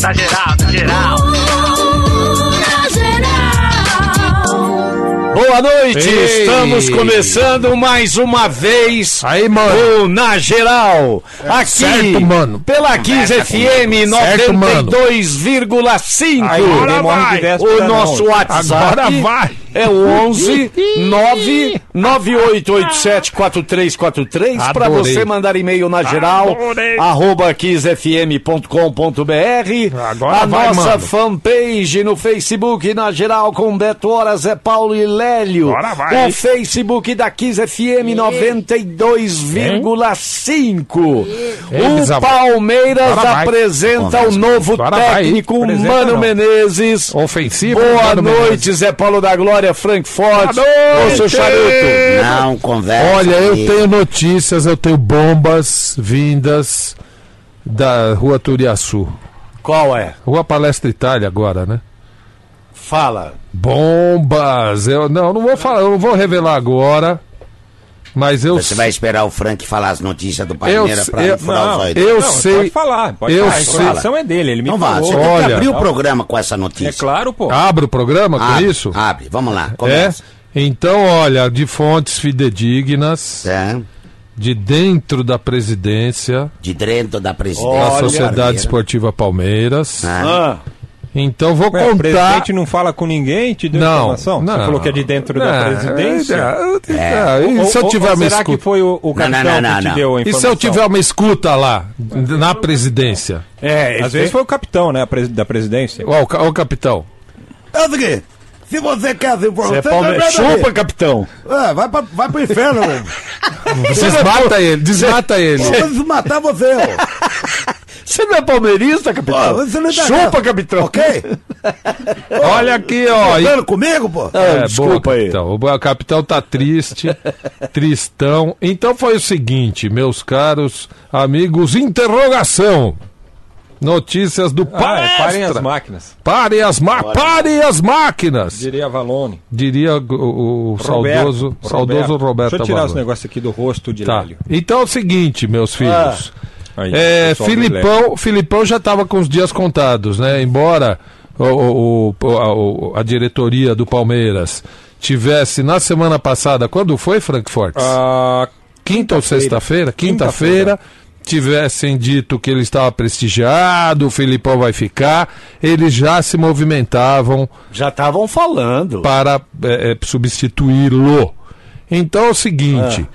Na geral, na geral. Boa noite, Ei. estamos começando mais uma vez Aí, mano. o Na Geral. Aqui, Certo, mano. pela 15 FM Certo, mano. 92,5. Agora vai. O nosso WhatsApp Agora vai. É o 11 9 9887 4343 para você mandar e-mail na geral Adorei. arroba kissfm.com.br Agora a vai, nossa mano. fanpage no Facebook na geral com Beto Horas é Paulo e Lélio o Facebook da Kiss FM 92,5 Ei, o. Palmeiras Agora vai. apresenta o novo Agora técnico Mano. Menezes Ofensivo. Boa Mano noite, Menezes. Zé Paulo da Glória, Frankfurt. Ô, seu charuto. Não, conversa. Olha, eu tenho notícias, eu tenho bombas vindas da Rua Turiaçu. Qual é? Rua Palestra Itália agora, né? Fala. Bombas! Eu não, não vou falar, eu não vou revelar agora. Mas eu Você vai esperar o Frank falar as notícias do Palmeiras sei- pra eu- furar os não, olhos. eu Não, sei. Pode falar, pode eu falar. A sei. informação é dele, ele me Então vá, falou. você tem que Olha. abrir o programa com essa notícia. É claro, pô. abro o programa com Abre, isso? Abre, vamos lá, É? começa. Então, olha, de fontes fidedignas, É. de dentro da presidência De dentro da presidência. da Sociedade Palmeiras. Esportiva Palmeiras. Ah, Ah, Então vou Ué, o contar. presidente não fala com ninguém, te deu Não, informação? não. Você falou que é de dentro da Não, presidência? é, é, É. e se eu Ou- tiver ou uma será que escuta? foi o, o Não, não, capitão não, que te não. deu a E informação? se eu tiver uma escuta lá, na presidência? é, Às vezes foi o capitão, né, da presidência. Ó, o, o capitão. É o seguinte, se você quer vir por Você é vendo Chupa, capitão. É, vai, pra, vai pro inferno. Desmata ele, desmata ele. Vou desmatar você, ó. Você não é palmeirista, capitão? Pô, você não tá Chupa, capitão. Ok? Olha aqui, ó. e- Falando comigo, pô? Ah, É, desculpa boa, aí. capitão. O capitão tá triste, tristão. Então foi o seguinte, meus caros amigos, interrogação. Notícias do Ah, é, parem as máquinas, Parem as, ma parem as máquinas. diria Valone. Diria o, o- Roberto, saudoso, saudoso Roberto Deixa eu tirar Avalone. os negócios aqui do rosto de Tá. Lélio. Então é o seguinte, meus filhos. Aí, É. Filipão, Filipão já estava com os dias contados, né? Embora o, o- o- a, o- a diretoria do Palmeiras tivesse na semana passada, quando foi, Frankfurt? Ah, Quinta ou sexta-feira? Quinta-feira. Tivessem dito que ele estava prestigiado, o Filipão vai ficar, eles já se movimentavam Já estavam falando. para é, é, substituí-lo. Então é o seguinte: o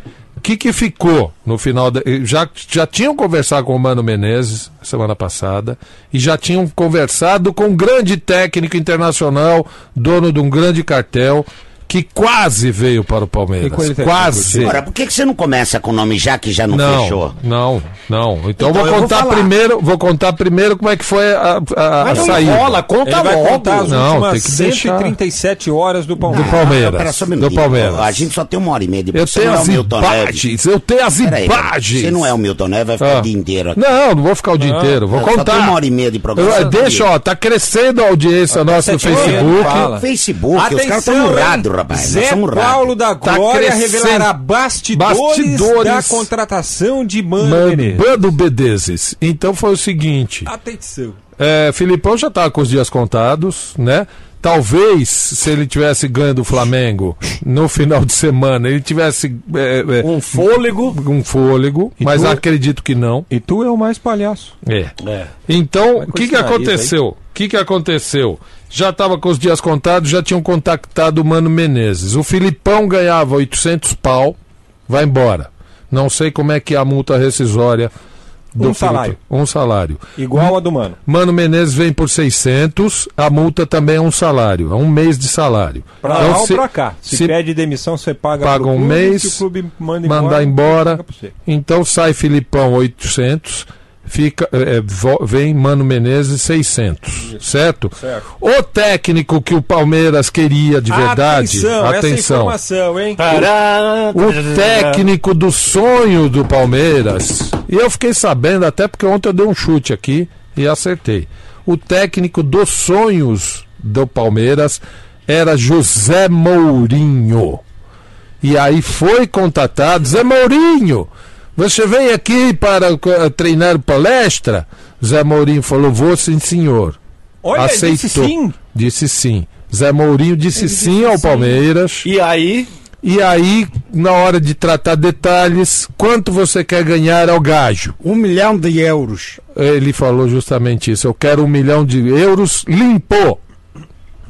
que, que ficou no final? Da, eh, já, já tinham conversado com o Mano Menezes semana passada e já tinham conversado com um grande técnico internacional, dono de um grande cartel, que quase veio para o Palmeiras. Quase. Ora, por que, que você não começa com o nome já que já não, Não, fechou? não, não. Então, Então vou eu vou contar falar. primeiro, vou contar primeiro como é que foi a, a, a Mas não saída enrola, conta ele vai logo. contar as Não, últimas tem que deixar. 137 horas do do Palmeiras. Palmeiras. Pera só um do. Palmeiras. A gente só tem uma hora e meia de Eu você tenho não é as o Milton Neves. imagens, eu tenho as imagens. Você não é o Milton Neves, vai ficar Ah. o dia inteiro aqui. Não, não vou ficar o dia inteiro, vou Só tem contar. uma hora e meia de programa. Eu- Só deixa, ó, tá crescendo a audiência nossa no Facebook. Facebook, os caras estão Atenção, murrados? Rapaz. Zé. Paulo da Tá Glória crescendo. revelará bastidores, Bastidores. da contratação de Mano Mano, Menezes. Bando Bedezes. Então foi o seguinte: Atenção. é, Filipão já tava com os dias contados, né? Talvez, se ele tivesse ganho do Flamengo no final de semana, ele tivesse é, é, Um fôlego. um fôlego, mas tu- acredito que não. E tu é o mais palhaço. É. É. Então, o que, que aconteceu? O que, que aconteceu? Já estava com os dias contados, já tinham contactado o Mano Menezes. O Filipão ganhava 800 pau, vai embora. Não sei como é que é a multa rescisória do Um salário. Filipão. Um salário. Igual a do Mano. Mano Menezes vem por 600, a multa também é um salário, é um mês de salário. Pra Então, lá ou pra cá. Se, se pede demissão, você paga, paga um clube, mês, se o clube manda mandar embora, embora, pra você. então sai Filipão 800, fica, é, vo- vem Mano Menezes 600, certo? Certo. O técnico que o Palmeiras queria de verdade, Atenção, essa atenção, informação, hein? Tará, o técnico do sonho do Palmeiras, e eu fiquei sabendo até porque ontem eu dei um chute aqui e acertei. O técnico dos sonhos do Palmeiras era José Mourinho. E aí foi contatado, Zé Mourinho, você vem aqui para eh, treinar palestra? Zé Mourinho falou, vou sim, senhor. Olha, Aceitou. disse sim. Disse sim. Zé Mourinho disse sim ao Palmeiras. E aí, E aí, na hora de tratar detalhes, quanto você quer ganhar ao gajo? Um milhão de euros. Ele falou justamente isso. Eu quero um milhão de euros limpo.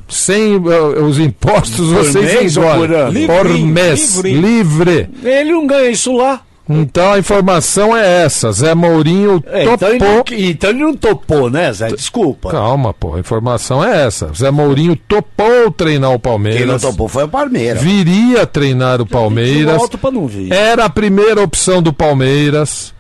Sem eh, os impostos, Por vocês mês por? Por Livre, mês. livre. Livre. ele não ganha isso lá. Então a informação é essa. Zé Mourinho É, então, ele topou. não, então ele não topou, né, Zé? Desculpa. Calma, pô. A informação é essa. Zé Mourinho topou treinar o Quem não Palmeiras. topou foi o Palmeiras. Viria treinar o Palmeiras. Alto pra não vir. Era a primeira opção do Palmeiras.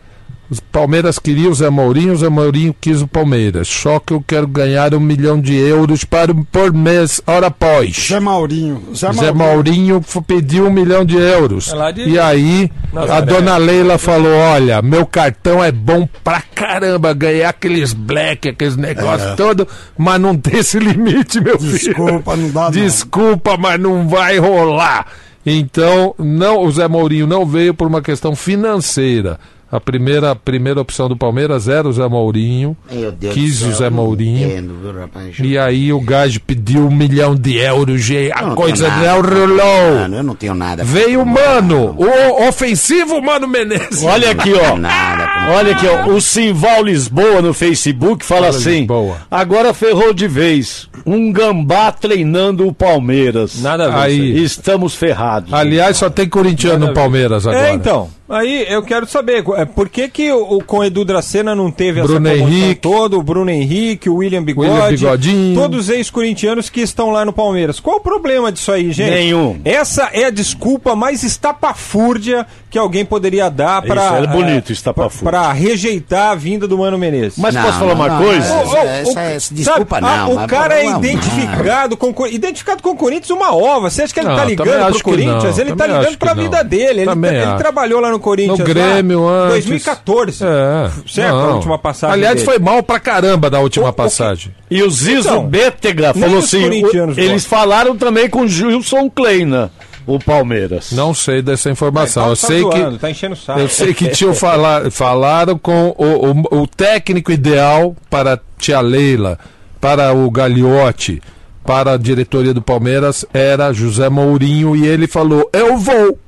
O Palmeiras queria o Zé Mourinho, o Zé Mourinho quis o Palmeiras. Só que eu quero ganhar um milhão de euros para, por mês, hora após. Zé Maurinho. Zé, Zé Mourinho pediu um milhão de euros. É de- E aí, a Nazaré. dona Leila falou: Olha, meu cartão é bom pra caramba, ganhar aqueles black, aqueles negócios todos, mas não tem esse limite, meu filho. Desculpa, não dá não. Desculpa, mas não vai rolar. Então, não, o Zé Mourinho não veio por uma questão financeira. A primeira, a primeira opção do Palmeiras era o Zé Mourinho. Meu Deus Quis o Zé Mourinho. entendo, viu, rapaz? E aí o gajo pediu um milhão de euros e Eu a não coisa tenho nada não o rolou. Mano, eu não tenho nada. Veio o contra Mano, o ofensivo Mano Menezes. Olha aqui, ó. nada. Olha aqui, ó. O Simval Lisboa no Facebook fala Fala, assim: Lisboa. agora ferrou de vez. Um gambá treinando o Palmeiras. Nada a ver. Aí. Estamos ferrados. Aliás, só tem corintiano no Palmeiras agora. É, então. Aí eu quero saber, é, por que, que o, o- com o Edu Dracena não teve Bruno essa Henrique. toda, o Bruno Henrique, o William Bigode, William Bigodinho. todos ex-corintianos que estão lá no Palmeiras. Qual o problema disso aí, gente? Nenhum. Essa é a desculpa mais estapafúrdia que alguém poderia dar para Isso, é bonito, estapafúrdia. para rejeitar a vinda do Mano Menezes. Mas Não, posso falar não, uma não, coisa? Ô, ô, essa- ô, essa desculpa sabe, não, ah, o cara é lá. identificado com identificado com o Corinthians uma ova. Você acha que ele Não, tá ligando pro Corinthians? Ele tá ligando que não. vida dele. Ele, Também ele trabalhou lá no Corinthians. No lá, Grêmio antes. 2014. É. Certo, a última passagem Aliás, dele. foi mal pra caramba da última O- o passagem. E o Zizo Então, Bétega falou assim: o- eles falaram também com o Gilson Kleina, o Palmeiras. Não sei dessa informação. Tá- eu tá sei zoando, que Tá enchendo o saco. eu sei que tinham falar, falaram com o, o, o técnico ideal para a tia Leila, para o Gagliotti, para a diretoria do Palmeiras era José Mourinho e ele falou: "Eu vou,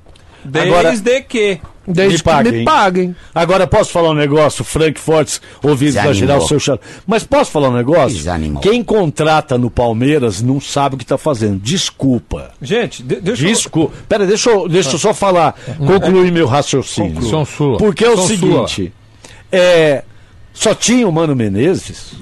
Desde Agora- que... desde Me que paguem. me paguem". Agora posso falar um negócio, Frank Fortes, da Desanimou. geral, seu chão. Mas posso falar um negócio? Desanimou. Quem contrata no Palmeiras não sabe o que tá fazendo. Desculpa. Gente, de- deixa eu... Desculpa. Pera, deixa eu, deixa eu só falar, concluir meu raciocínio. Sua. Porque é o São seguinte, é, só tinha o Mano Menezes?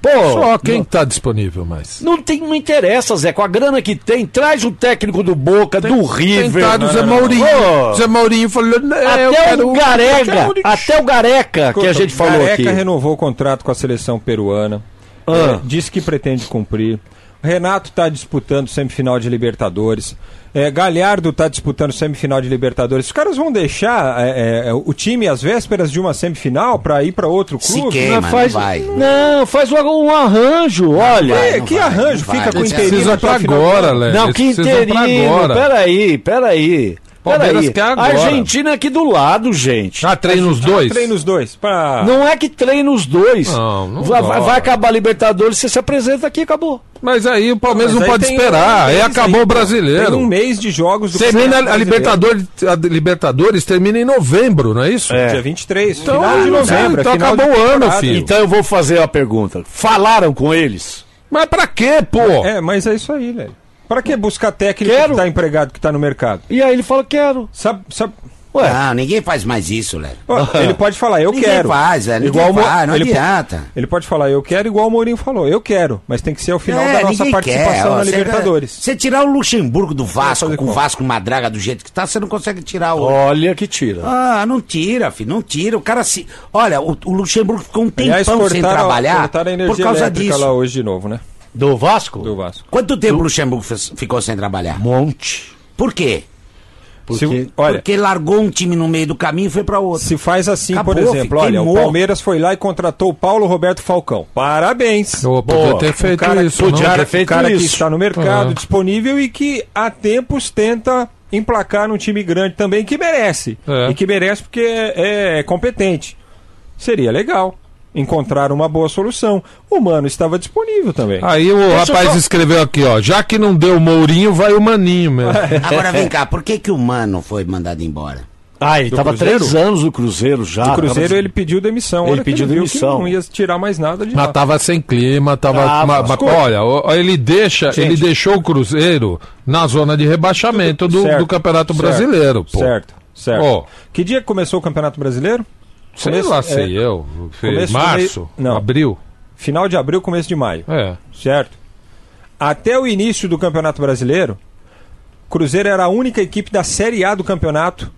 Pô, Só quem não, está disponível mais. não, tem, não interessa, Zé, com a grana que tem, traz o técnico do Boca, do River. Tentado o Zé. Ô, Zé Mourinho falou: "Não, eu até o Gareca, até o Gareca que a gente falou Careca aqui. renovou o contrato com a seleção peruana. Ah. É, disse que pretende cumprir. Renato está disputando semifinal de Libertadores. É, Galhardo está disputando semifinal de Libertadores. Os caras vão deixar é, é, o time às vésperas de uma semifinal para ir para outro Se clube? queima, Mas faz, não vai. não, faz um, um arranjo, olha. vai, É, não que vai, arranjo não vai, fica com o interino agora? Léo. Não, que interino. agora. Peraí, peraí. Palmeiras quer agora. Argentina aqui do lado, gente. Ah, treina os dois? Treina os dois. Pra... Não é que treina os dois. Não, não vai, vai- acabar a Libertadores, você se apresenta aqui, acabou. Mas aí o Palmeiras não aí pode esperar. um Aí acabou aí, o brasileiro. Tem um mês de jogos do Termina a Brasileiro. Libertadores, a Libertadores termina em novembro, não é isso? É. Dia 23, Então, final de não novembro. é então final acabou de o ano, filho. Então eu vou fazer a pergunta. Falaram com eles? Mas pra quê, pô? É, mas é isso aí, velho. Pra que buscar técnico Quero. que tá empregado, que tá no mercado? E aí ele fala, quero. Sabe, sabe... Ué, Não, ninguém faz mais isso, Léo. Ele pode falar, eu Ninguém quero. faz, velho. Ninguém Igual o Mo- faz, não ele, adianta. ele pode falar, eu quero, igual o Mourinho falou, eu quero, mas tem que ser ao final É, da nossa ninguém participação quer, ó, na Libertadores. Você tirar o Luxemburgo do Vasco, com o? Vasco Madraga do jeito que tá, você não consegue tirar o. olha que tira. Ah, não tira, filho, não tira. O cara se. Olha, o, o Luxemburgo ficou um tempão Aliás, sem trabalhar a por causa disso. lá hoje de novo, né? Do Vasco? Do Vasco. Quanto tempo o Luxemburgo fez- ficou sem trabalhar? Monte. Por quê? Porque... Se- olha, Porque largou um time no meio do caminho e foi pra outro. se faz assim, Acabou, por exemplo, olha, o. Palmeiras foi lá e contratou o Paulo Roberto Falcão. Parabéns. Eu podia Boa. ter O feito cara, isso. não? podia cara, ter feito o cara que isso. está no mercado Ah. disponível e que há tempos tenta emplacar num time grande também que merece. É. E que merece porque é, é competente. Seria legal. Encontraram uma boa solução. O Mano estava disponível também. Aí o rapaz escreveu aqui, ó. Já que não deu o Mourinho, vai o Maninho mesmo. Agora vem cá, por que, que o Mano foi mandado embora? Ah, ele Do tava Cruzeiro? três anos no Cruzeiro já. o Cruzeiro tava- ele pediu demissão. Ele Olha que pediu viu que demissão. não ia tirar mais nada de Mas lá. tava sem clima, tava. Tava. ma- ma- Escuta. olha, o- ele deixa, Gente. ele deixou o Cruzeiro na zona de rebaixamento do, do Campeonato certo, Brasileiro, pô. Certo, certo. Ó. Que dia que começou o Campeonato Brasileiro? Sei Começo- lá, é, sei eu. Fe- começo Março, não. abril. Final de abril, começo de maio. É. Certo? Até o início do Campeonato Brasileiro, Cruzeiro era a única equipe da Série A do campeonato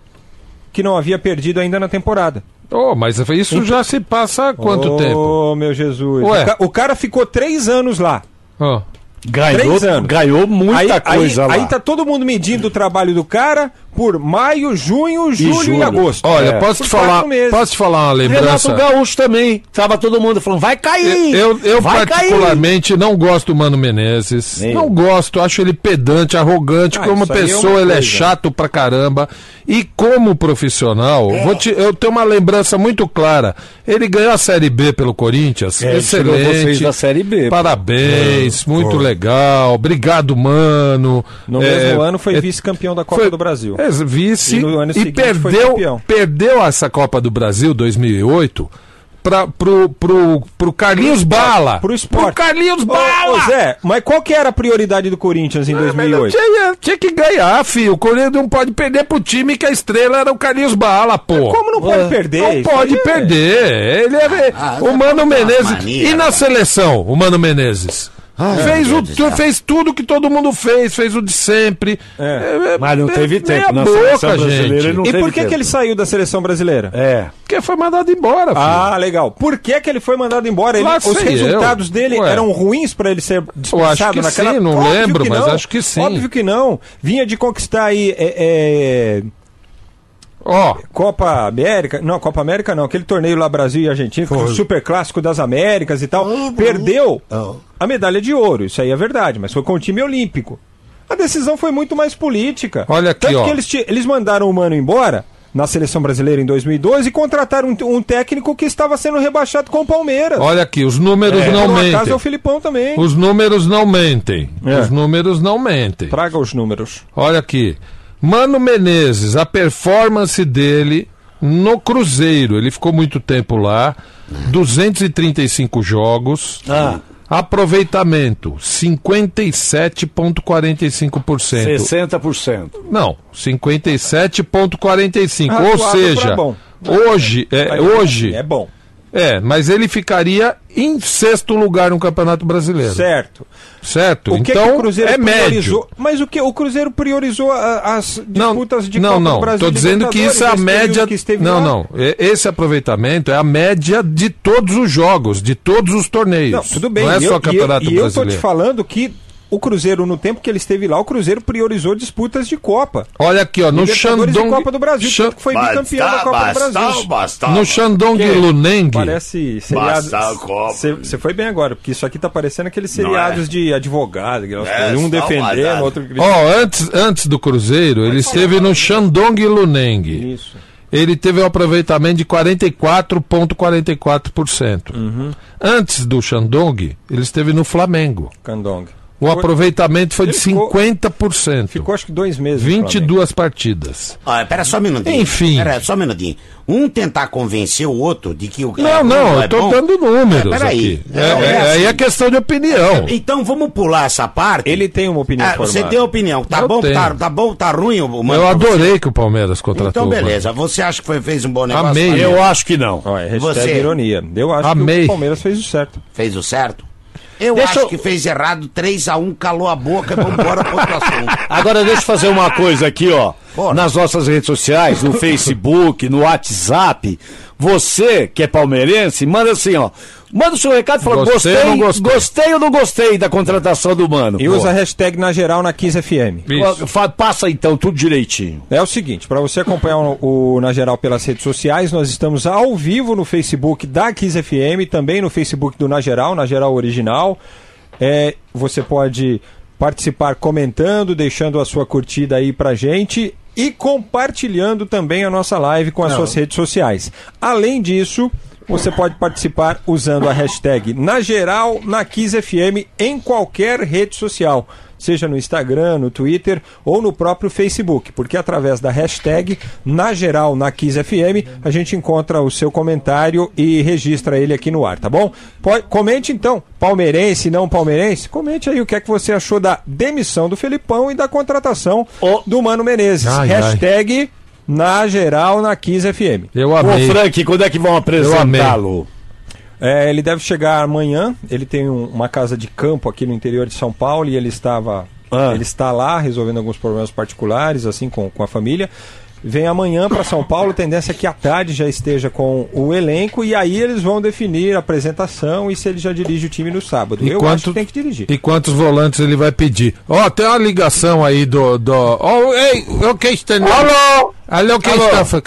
que não havia perdido ainda na temporada. Oh, mas isso já se passa há quanto oh, tempo? meu Jesus. O, ca- o cara ficou três anos lá. Ó. Ganhou, Três anos. ganhou muita aí, coisa aí, lá. aí tá todo mundo medindo o trabalho do cara por maio, junho, julho e, julho. agosto. Olha, É. posso te falar, posso te falar uma lembrança? Renato Gaúcho também. Tava todo mundo falando, vai cair. Eu, eu vai particularmente não gosto do Mano Menezes. Nem não eu. gosto, acho ele pedante, arrogante, Ah, como é pessoa uma ele é chato pra caramba. E como profissional, vou te- eu tenho uma lembrança muito clara. Ele ganhou a Série B pelo Corinthians. É, ele tirou vocês excelente. da Série B. Parabéns, muito legal. Obrigado, mano. No É, mesmo ano foi é, vice-campeão da Copa foi- do Brasil. É, vice E no ano e perdeu, perdeu essa Copa do Brasil 2008 pra, pro, pro, pro Carlinhos Bala. Pro esporte. Pro Carlinhos Ô, Bala. ô, Zé, mas qual que era a prioridade do Corinthians em Ah, mas não 2008? Tinha, tinha que ganhar, filho. O Corinthians não pode perder pro time que a estrela era o Carlinhos Bala, pô. Como não pode perder? Não pode aí é- perder. Ele é. Ah, o Mano uma Menezes. mania, e na né? seleção, o Mano Menezes? Fez, meu o, Deus fez tudo que todo mundo fez, fez o de sempre. É. Mas não teve meia tempo. Na boca, seleção brasileira gente. ele não E teve por que, tempo. que ele saiu da seleção brasileira? É. Porque foi mandado embora, filho. Ah, legal. Por que, que ele foi mandado embora? Ele- os resultados eu. dele Ué. eram ruins pra ele ser dispensado que naquela sim, não Óbvio lembro, que mas não. acho que sim. Óbvio que não. Vinha de conquistar aí é, Ó, Copa América. Não, Copa América não. Aquele torneio lá Brasil e Argentina, o super clássico das Américas e tal. Perdeu a medalha de ouro. Isso aí é verdade, mas foi com o time olímpico. A decisão foi muito mais política. Olha aqui, Tanto ó. que eles, eles mandaram o Mano embora na seleção brasileira em 2002 e contrataram um, um técnico que estava sendo rebaixado com o Palmeiras. olha aqui, os números É, não mentem. é o Filipão também. Os números não mentem. É. Os números não mentem. Traga os números. Olha aqui. Mano Menezes, a performance dele no Cruzeiro. Ele ficou muito tempo lá. 235 jogos. Ah, Aproveitamento: 57,45%. 60%. Não, 57,45%. Ou seja, bom. hoje, é, hoje, É bom. É, mas ele ficaria em sexto lugar no Campeonato Brasileiro. Certo. Certo? O que, então que o Cruzeiro é médio. Mas o que o Cruzeiro priorizou as Não, disputas de não, Copa não. do Brasil. Tô e dizendo que isso é a média. que esteve Não, lá. não. Esse aproveitamento é a média de todos os jogos, de todos os torneios. Não, tudo bem. Não é E só eu- e eu- Campeonato E eu tô te Brasileiro. falando que o Cruzeiro, no tempo que ele esteve lá, o Cruzeiro priorizou disputas de Copa. Olha aqui, ó, no Shandong. Copa do Brasil, tanto que foi bicampeão da Copa do Brasil. no Shandong? Luneng. Parece. Basta Copa. Você foi bem agora, porque isso aqui tá parecendo aqueles seriados é? de advogado, É, um defendendo, outro Ó, antes, antes do Cruzeiro, ele esteve no Shandong Luneng. Isso. Ele teve um aproveitamento de 44,44%. Uhum. Antes do Shandong, ele esteve no Flamengo. Candong. O aproveitamento foi de Ele ficou- 50%. Ficou acho que dois meses. no Flamengo. 22 partidas. Olha, pera só um minutinho. Enfim. Pera só um minutinho. Um tentar convencer o outro de que o é Não, ruim não, ou é eu tô bom. dando números É, peraí. É, É, é- é aí assim. é questão de opinião. Então vamos pular essa parte. Ele tem uma opinião Ah, você deu opinião. Tá Eu bom, tenho. tá, tá bom, tá ruim o Mano Eu adorei que o Palmeiras contratou. Então o Mano. beleza. Você acha que foi, fez um bom negócio? Amei. Eu acho que não. Olha, Você- ironia. Eu acho Amei. que o Palmeiras fez o certo. Fez o certo? Eu Deixa acho eu- que fez errado. 3x1, calou a boca vamos embora pro outro assunto. Agora deixa eu fazer uma coisa aqui, ó. Bora. Nas nossas redes sociais, no Facebook, no WhatsApp. Você que é palmeirense, manda assim, ó. Manda o seu recado e fala, Gostei gostei, ou não gostei?" gostei ou não gostei da contratação do Mano. E Pô. usa a hashtag na geral na Kiss FM. Isso. Fa- Passa então tudo direitinho. É o seguinte, para você acompanhar o, o Na Geral pelas redes sociais, nós estamos ao vivo no Facebook da Kiss FM, também no Facebook do Na Geral, Na Geral Original. É, você pode participar comentando, deixando a sua curtida aí pra gente e compartilhando também a nossa live com as suas redes sociais. Além disso, você pode participar usando a hashtag na geral na Kiss FM em qualquer rede social. Seja no Instagram, no Twitter ou no próprio Facebook, porque através da hashtag na geral na Kiss FM a gente encontra o seu comentário e registra ele aqui no ar, tá bom? Pode- comente então, palmeirense, não palmeirense, comente aí o que é que você achou da demissão do Felipão e da contratação Ô. do Mano Menezes. Ai, ai. Na geral na Kiss FM. Eu Ô, amei. Frank, quando é que vão apresentá-lo? É, ele deve chegar amanhã. Ele tem um- uma casa de campo aqui no interior de São Paulo e ele estava. Ah. Ele está lá resolvendo alguns problemas particulares, assim, com, com a família. Vem amanhã para São Paulo, tendência é que à tarde já esteja com o elenco e aí eles vão definir a apresentação e se ele já dirige o time no sábado. E Eu quanto- acho que tem que dirigir. E quantos volantes ele vai pedir? Ó, tem uma ligação aí do. do... Ó, ei, o que está. Alô? Alô, quem Alô? está.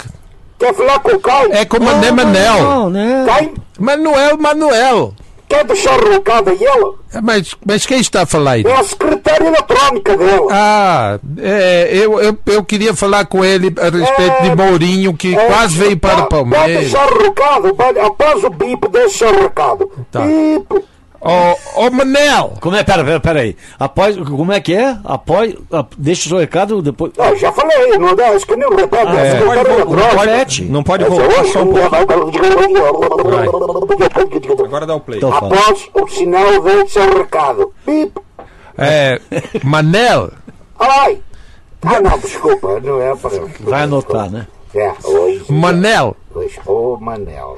Quer falar com o Caio? É com o Mané Manel. Quem? Manuel, Manuel. Deixar o recado a ele? É, Mas, mas quem está a falar aí? É a secretária eletrónica dele. Ah, é, eu, eu, eu queria falar com ele a respeito de Mourinho, que É, quase veio para o Pode Palmeiras. deixar o recado. vai- Após o bip, deixa o recado. Tá. Bip. Ô, ô Manel, Como é? Pera, pera, pera aí. Após, como é que é? Após, ah, deixa o seu recado depois. Ah, já falei, não dá, acho que nem repete. Ah, é é. secretária Não repete. Não pode voltar só um pouquinho. Agora dá o play. Então. Após o sinal, deixa o recado. Bip. é, Manel, Ai. Ah, não, desculpa, não é para... Vai anotar, né? É, hoje... Manel, Hoje, ô Manel,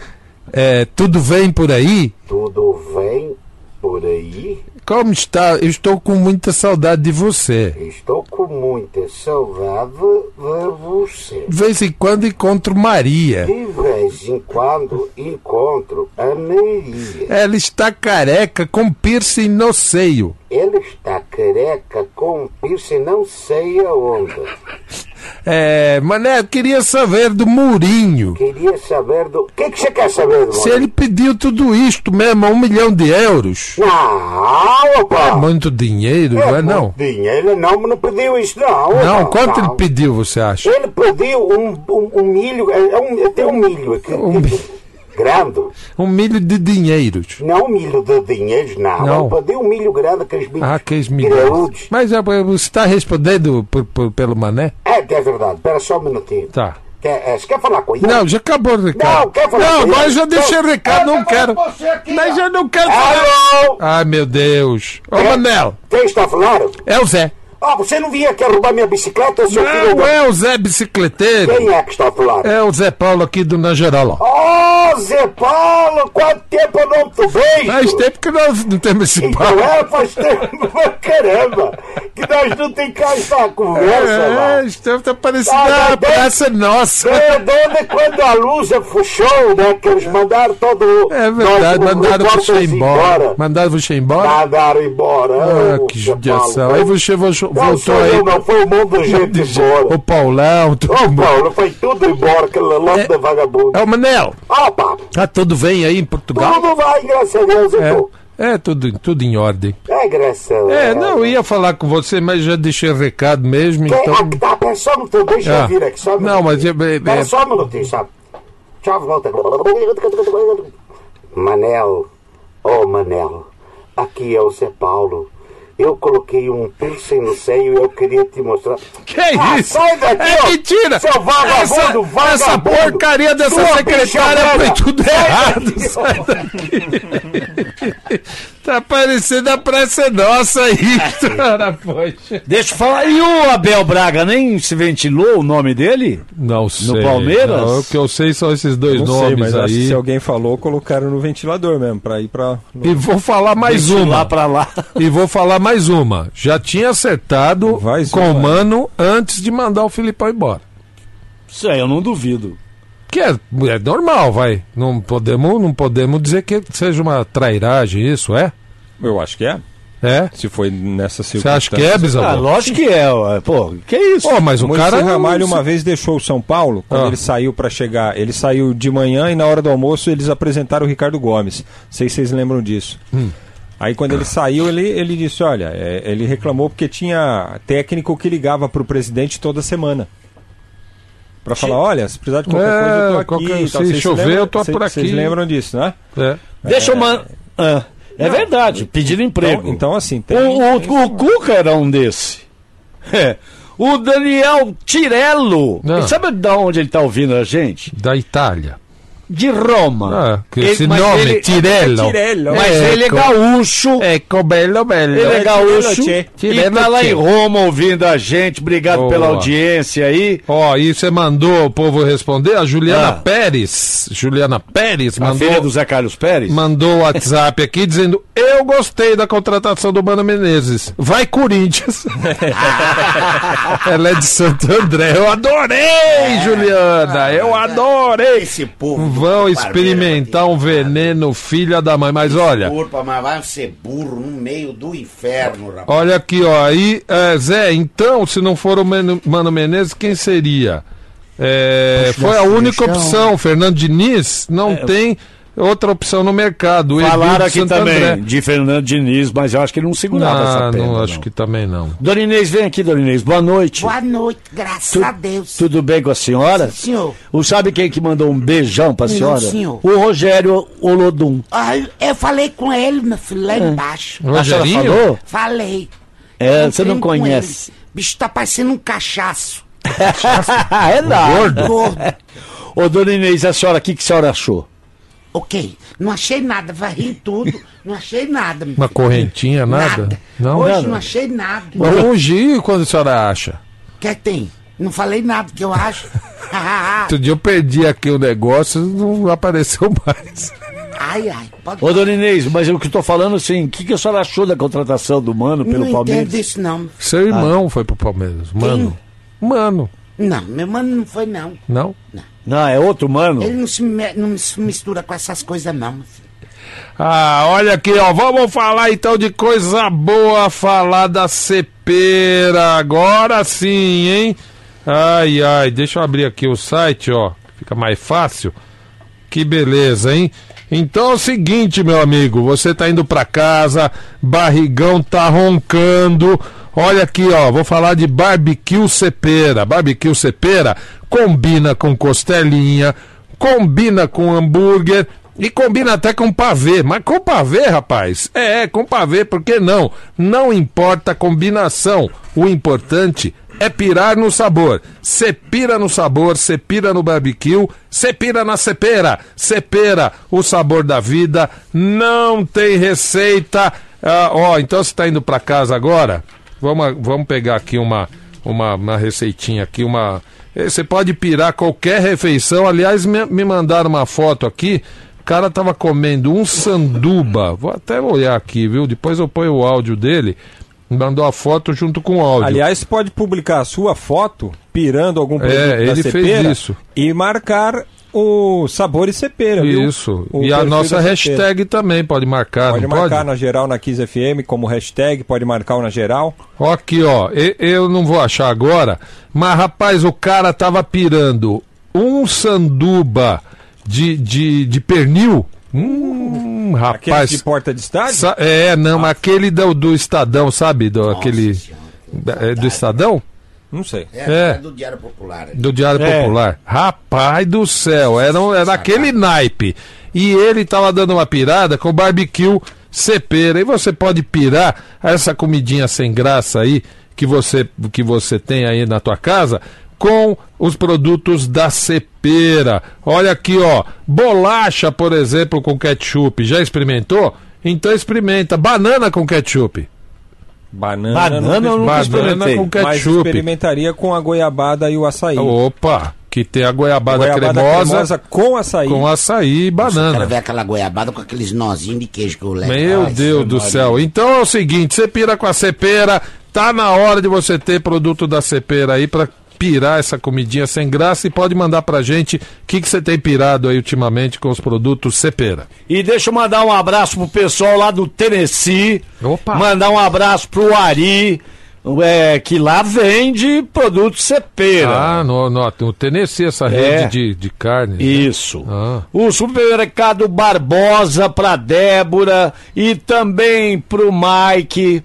é, tudo bem por aí? tudo vem por aí? Como está? Eu estou com muita saudade de você. Estou com muita saudade de você. De vez em quando encontro Maria. De vez em quando encontro a Maria. Ela está careca com piercing no seio. Ele está careca com piercing não sei aonde. É, Manel, queria saber do Mourinho. Queria saber do... O que, que você quer saber do Se ele pediu tudo isto mesmo, um milhão de euros. Não, opa! Muito dinheiro, não é não? Dinheiro não, não pediu isso não. Não, opa, quanto não. ele pediu, você acha? Ele pediu um, um, um milho, é, é um, tem um milho aqui. Um mi- Grande. Um milho de dinheiros. Não milho de dinheiro, não. Não. Pediu um milho grande, aqueles milhos Ah, que milhões. graúdos. Mas é, você está respondendo por- por- pelo Mané? É, é verdade. Espera só um minutinho. Tá. Quer, é, você quer falar com ele? Não, já acabou o recado. Não, quer falar Não, com agora já deixei o Não, recado, não eu quero. aqui, Mas eu não quero falar. Alô? Ai, meu Deus. Ô, É? Manel, Quem está a falar? é o Zé. Ah, você não vinha aqui roubar minha bicicleta, seu filho? Não é o Zé bicicleteiro. Quem é que está a falar? É o Zé Paulo aqui do Na Geral. ó. Oh, Zé Paulo, quanto tempo eu não te vejo? Faz tempo que nós não temos esse Então papo. é, faz tempo, caramba, que nós não tem cá esta conversa, É, mano. estamos tá parecendo Ah, a praça nossa. É, desde quando a luz fechou, né, que eles mandaram todo É verdade, nós, mandaram você embora. Mandaram você embora? Mandaram embora. Ah, que judiação. Aí você vo- Não voltou sou aí. não, foi um monte de gente embora. O Paulão, todo Ô, mundo. Paulo, foi tudo embora, aquele lote É. de vagabundo. É o Manel. Opa, Tá tudo bem aí em Portugal? tudo vai, graças a Deus. É, é tudo, tudo em ordem. É, graças a Deus. É, não, eu ia falar com você, mas já deixei recado mesmo, Quem, então. ah, tá, pera só um minutinho, deixa Ah. eu vir aqui, só um Não, mas é- é- Pera é- só um minutinho, sabe? Tchau, volta. Manel, oh Manel, aqui é o Zé Paulo. Eu coloquei um piercing no seio e eu queria te mostrar. Que Ah, isso? sai daqui, é ó, mentira! seu vagabundo, essa, vagabundo! essa porcaria dessa Sua secretária foi tudo Sai errado. daqui. Sai daqui. tá parecendo a praça nossa aí, cara, poxa. Deixa eu falar. E o Abel Braga nem se ventilou o nome dele? Não sei. Palmeiras? Não, o que eu sei são esses dois Não nomes sei, mas acho que aí. se alguém falou, colocaram no ventilador mesmo, pra ir pra... E vou falar mais Lá uma. pra lá. E vou falar mais uma. Já tinha acertado Vai, com vai. o Mano antes de mandar o Filipão embora. Isso aí eu não duvido. Que é, é normal, vai. Não podemos, não podemos dizer que seja uma trairagem isso, é? Eu acho que é. É? Se foi nessa Você circunstância. acha que é, Ah, Bisavô? lógico que é. ué. Pô, que isso? Pô, mas o Moisés cara... Ramalho uma vez deixou o São Paulo, quando Ah. ele saiu pra chegar. Ele saiu de manhã e na hora do almoço eles apresentaram o Ricardo Gomes. Não sei se vocês lembram disso. Hum. Aí quando ele saiu, ele, ele disse, olha, é, ele reclamou porque tinha técnico que ligava pro presidente toda semana. Pra falar, olha, se precisar de qualquer É, coisa, eu tô aqui. qualquer- e tal. se Vocês chover, lembram- eu tô vocês- por aqui. Vocês lembram disso, né? É. Deixa eu mandar. é verdade, pedindo emprego. Então, então, assim, tem... o, o, o Cuca era um desse. É. O Daniel Tirello. Não. Sabe de onde ele tá ouvindo a gente? Da Itália. De Roma. Ah, que Ele- esse mas nome, ele- Tirello. Tirello. Mas É, ele é gaúcho. Ecco, bello, bello. Ele é gaúcho Tirello, e Tirello, tá lá em Roma ouvindo a gente. Obrigado Boa. pela audiência aí. Ó, e você mandou o povo responder? A Juliana Ah. Pérez. Juliana Pérez A mandou. filha do Zé Carlos Pérez. Mandou o WhatsApp aqui dizendo: Eu gostei da contratação do Mano Menezes. Vai, Corinthians. Ela é de Santo André. Eu adorei, Juliana. Eu adorei. Esse povo. Vão experimentar um veneno, filha da mãe. Mas olha, Desculpa, mas vai ser burro no meio do inferno, rapaz. olha aqui, ó. Aí, é, Zé, então, se não for o Mano, Mano Menezes, quem seria? É, Poxa, foi a única opção. Fernando Diniz não tem outra opção no mercado. O Falaram aqui também André. de Fernando Diniz, mas eu acho que ele não segurava essa Ah, perna. não, não. acho que também não. Dona Inês, vem aqui, Dona Inês. Boa noite. Boa noite, graças Tu- a Deus. Tudo bem com a senhora? Senhor, O sabe quem que mandou um beijão pra Não, senhora? senhor. O Rogério Olodum. ai, eu falei com ele, meu filho, lá embaixo. O A senhora Rogerinho? falou? Falei. É, Eu você não conhece. ele. Bicho tá parecendo um cachaço. é nada. Gordo? Gordo. Ô, Dona Inês, a senhora, o que, que a senhora achou? Ok, não achei nada, varri tudo, não achei nada. meu Uma filho. correntinha, nada? Não? Hoje Nada. não achei nada. Hoje, quando a senhora acha? que tem? Não falei nada que eu acho. Outro dia eu perdi aqui o negócio não apareceu mais. ai, ai, pode Ô, Dona Inês, mas o que eu tô falando assim, o que, que a senhora achou da contratação do Mano pelo não Palmeiras? entendo isso não. Seu irmão foi pro Palmeiras. Mano. Mano. Não, meu mano não foi não. Não? Não, é outro Mano? Ele não se, não se mistura com essas coisas não. meu filho. Ah, olha aqui, ó. Vamos falar então de coisa boa, falar da cepeira. Agora sim, hein? Ai, ai, deixa eu abrir aqui o site, ó. Fica mais fácil. Que beleza, hein? Então é o seguinte, meu amigo, você tá indo pra casa, barrigão tá roncando. Olha aqui, ó, vou falar de barbecue cepera. Barbecue cepera combina com costelinha, combina com hambúrguer e combina até com pavê. Mas com pavê, rapaz? É, com pavê, por que não? Não importa a combinação. O importante é pirar no sabor. Cepira no sabor, cepira no barbecue, cepira na cepera. Cepera, o sabor da vida. Não tem receita. Ah, ó, então você está indo para casa agora? Vamos, vamos pegar aqui uma, uma, uma receitinha aqui, uma. Eh, Você pode pirar qualquer refeição. Aliás, me, me mandaram uma foto aqui. O cara tava comendo um sanduba. Vou até olhar aqui, viu? Depois eu ponho o áudio dele. Mandou a foto junto com o áudio. Aliás, pode publicar a sua foto pirando algum produto É, da ele fez isso. e marcar o sabor e cepera, viu? Isso. O e a nossa hashtag também pode marcar, Pode não marcar pode? na geral na Kiss FM como hashtag, pode marcar o na geral. Ó Aqui, ó, e- eu não vou achar agora, mas rapaz, o cara tava pirando um sanduba de, de, de pernil. Hum, Aquele rapaz. de porta de estádio? Sa- é, não, mas aquele do, do Estadão, sabe? Do, aquele. é, do Estadão? Não sei. É, É. é do Diário Popular. Do Diário É. Popular. Rapaz do céu, era, era aquele naipe. E ele tava dando uma pirada com barbecue cepera. E você pode pirar essa comidinha sem graça aí que você, que você tem aí na tua casa com os produtos da cepera. Olha aqui, ó. Bolacha, por exemplo, com ketchup. Já experimentou? Então experimenta. Banana com ketchup. Banana, Banana eu nunca Banana com mas ketchup. experimentaria com a goiabada e o açaí. Opa, que tem a goiabada, goiabada cremosa, com açaí. com açaí e Quero banana. ver aquela goiabada com aqueles nozinhos de queijo que eu levo. Meu Ai, Deus do senhora. céu. Então é o seguinte, você pira com a cepera, tá na hora de você ter produto da cepera aí pra pirar essa comidinha sem graça e pode mandar pra gente o que que você tem pirado aí ultimamente com os produtos cepera. E deixa eu mandar um abraço pro pessoal lá do Tennessee. Opa. Mandar um abraço pro Ari, é, que lá vende produto cepera. Ah, no, no, no Tennessee, essa É. rede de, de carne. né? Isso. Ah. O supermercado Barbosa pra Débora e também pro Mike.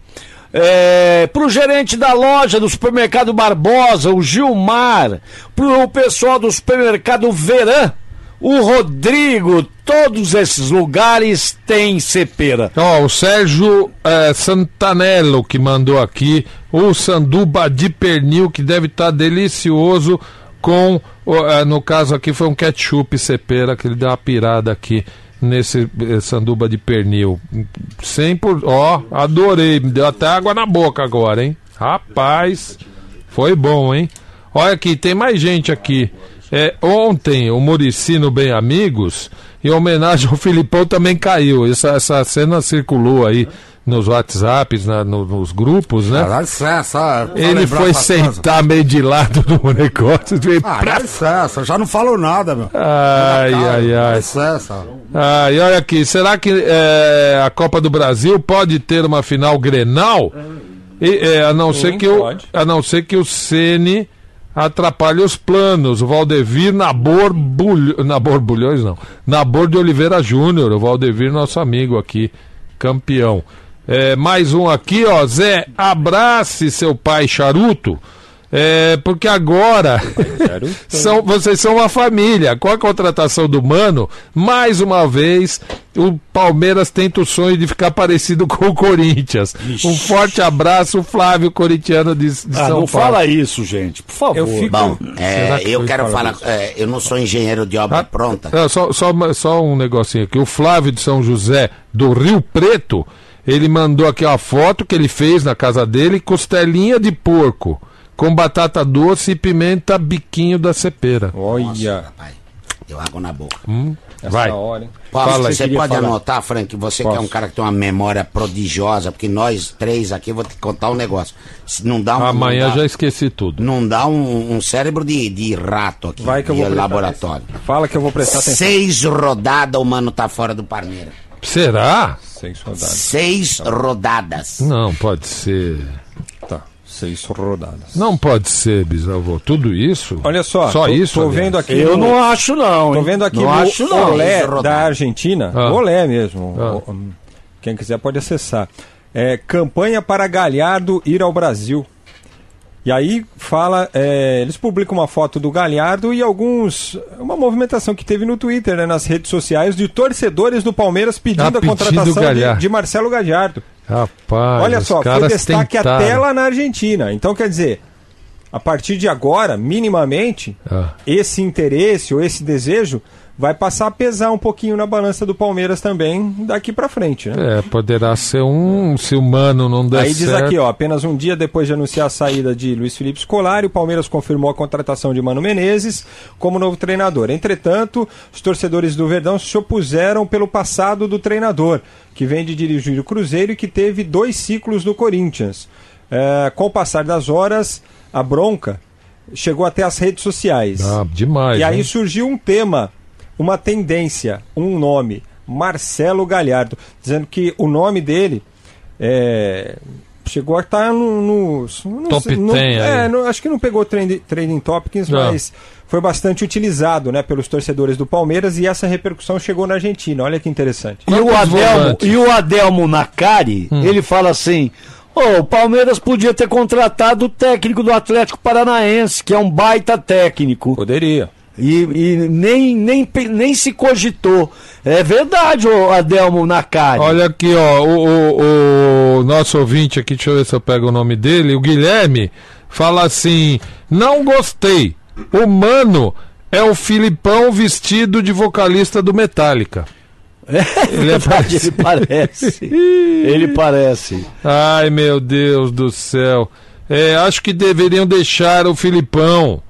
É, pro gerente da loja do supermercado Barbosa, o Gilmar, pro pessoal do supermercado Verã, o Rodrigo, todos esses lugares têm cepera. Ó, o Sérgio eh, Santanello que mandou aqui o sanduba de pernil que deve estar delicioso com, o, eh, no caso aqui foi um ketchup cepera que ele deu uma pirada aqui nesse eh, sanduba de pernil. 100 por, ó, adorei, me deu até água na boca agora, hein? Rapaz, foi bom, hein? Olha aqui, tem mais gente aqui. É, ontem, o Muricino Bem Amigos, em homenagem ao Filipão, também caiu. Essa, essa cena circulou aí nos WhatsApps, na- no- nos grupos, né? Ah, dá licença. é, Ele foi sentar meio de lado no negócio. veio Ah, pra- dá licença, já não falou nada, meu. Ai, Cara, ai, Dá ai. licença. Ah, e olha aqui, será que é, a Copa do Brasil pode ter uma final Grenal? E, é, a não ser que o a não ser que o Ceni atrapalhe os planos. O Valdevir Nabor Bulho, Nabor Bulhões não. Nabor de Oliveira Júnior, o Valdevir nosso amigo aqui, campeão. É, mais um aqui, ó, Zé, abrace seu pai charuto. É, porque agora são, vocês são uma família. Com a contratação do Mano, mais uma vez, o Palmeiras tenta o sonho de ficar parecido com o Corinthians. Um forte abraço, Flávio Corintiano de, de Ah, São não Paulo. fala isso, gente, por favor. Eu fico- Bom, é, que eu quero falar falar. é, eu não sou engenheiro de obra Ah, pronta. é, só, só, só um negocinho aqui. O Flávio de São José, do Rio Preto, ele mandou aqui uma foto que ele fez na casa dele, costelinha de porco, com batata doce e pimenta biquinho da cepera. Olha, Rapaz, deu água na boca. essa Vai. hora, hein? Posso, Fala você pode falar. anotar, Frank, você que é um Posso. cara que tem uma memória prodigiosa, porque nós três aqui, eu vou te contar um negócio. Se Não dá um, Amanhã não dá, já esqueci tudo. não dá um, um cérebro de, de rato aqui, Vai que eu de vou laboratório. Fala que eu vou prestar atenção. Seis rodadas o mano tá fora do Palmeiras. Será? Seis rodadas. Seis rodadas. Não, pode ser. Tá, seis rodadas. Não pode ser, bisavô. Tudo isso? Olha só, Só tô, isso? tô aliás? vendo aqui. Eu no- não acho, não. Tô hein? vendo aqui não acho, não. Olé da Argentina. Ah. Olé mesmo. Ah. O- Quem quiser pode acessar. É, campanha para Galhardo ir ao Brasil. E aí fala, é, eles publicam uma foto do Galhardo e alguns. Uma movimentação que teve no Twitter, né, nas redes sociais, de torcedores do Palmeiras pedindo Ah, a contratação de, de Marcelo Galhardo. Rapaz, Olha só, foi destaque tentaram. até lá na Argentina. Então, quer dizer, a partir de agora, minimamente, Ah. esse interesse ou esse desejo vai passar a pesar um pouquinho na balança do Palmeiras também daqui pra frente, né? É, poderá ser um, se o Mano não der Aí diz certo. aqui, ó, apenas um dia depois de anunciar a saída de Luiz Felipe Scolari, o Palmeiras confirmou a contratação de Mano Menezes como novo treinador. Entretanto, os torcedores do Verdão se opuseram pelo passado do treinador, que vem de dirigir o Cruzeiro e que teve dois ciclos no Corinthians. É, com o passar das horas, a bronca chegou até as redes sociais. Ah, demais. E aí hein? surgiu um tema, uma tendência, um nome, Marcelo Galhardo, dizendo que o nome dele é, chegou a estar no, no, no- Top no- 10 é, no- acho que não pegou trend, trending topics, Não. mas foi bastante utilizado, né, pelos torcedores do Palmeiras e essa repercussão chegou na Argentina. Olha que interessante. E o, Adelmo, e o Adelmo Nakari, Hum. ele fala assim: Ô, o Palmeiras podia ter contratado o técnico do Atlético Paranaense, que é um baita técnico. Poderia. E, e nem, nem, nem se cogitou. É verdade, ô Adelmo Nakari. Olha aqui, ó, o, o- o nosso ouvinte aqui, deixa eu ver se eu pego o nome dele, o Guilherme, fala assim: não gostei. O Mano é o Filipão vestido de vocalista do Metallica. Ele é verdade, ele parece. ele parece. Ai, meu Deus do céu. É, acho que deveriam deixar o Filipão,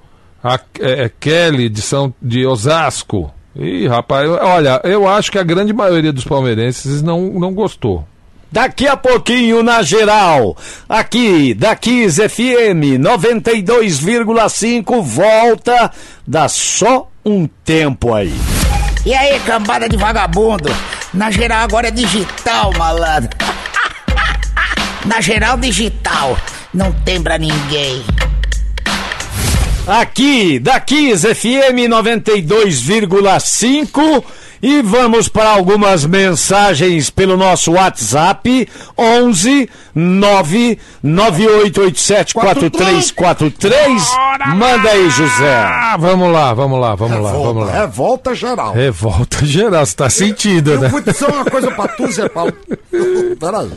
a é, é, Kelly de, São, de Osasco. Ih, rapaz, olha, eu acho que a grande maioria dos palmeirenses não, não gostou. Daqui a pouquinho na geral, aqui da Kiss FM 92,5 volta, dá só um tempo aí. E aí, cambada de vagabundo? Na geral agora é digital, malandro. Na geral digital. Não tem pra ninguém. Aqui da Kiss FM 92,5 E vamos para algumas mensagens pelo nosso WhatsApp 11 99887 4343. Manda aí, José. Ah, vamos lá, vamos lá, vamos lá, vamos Revolta, lá. revolta geral. Revolta geral, você tá sentindo, Eu né? vou dizer uma coisa pra tu, Zé Paulo. Peraí.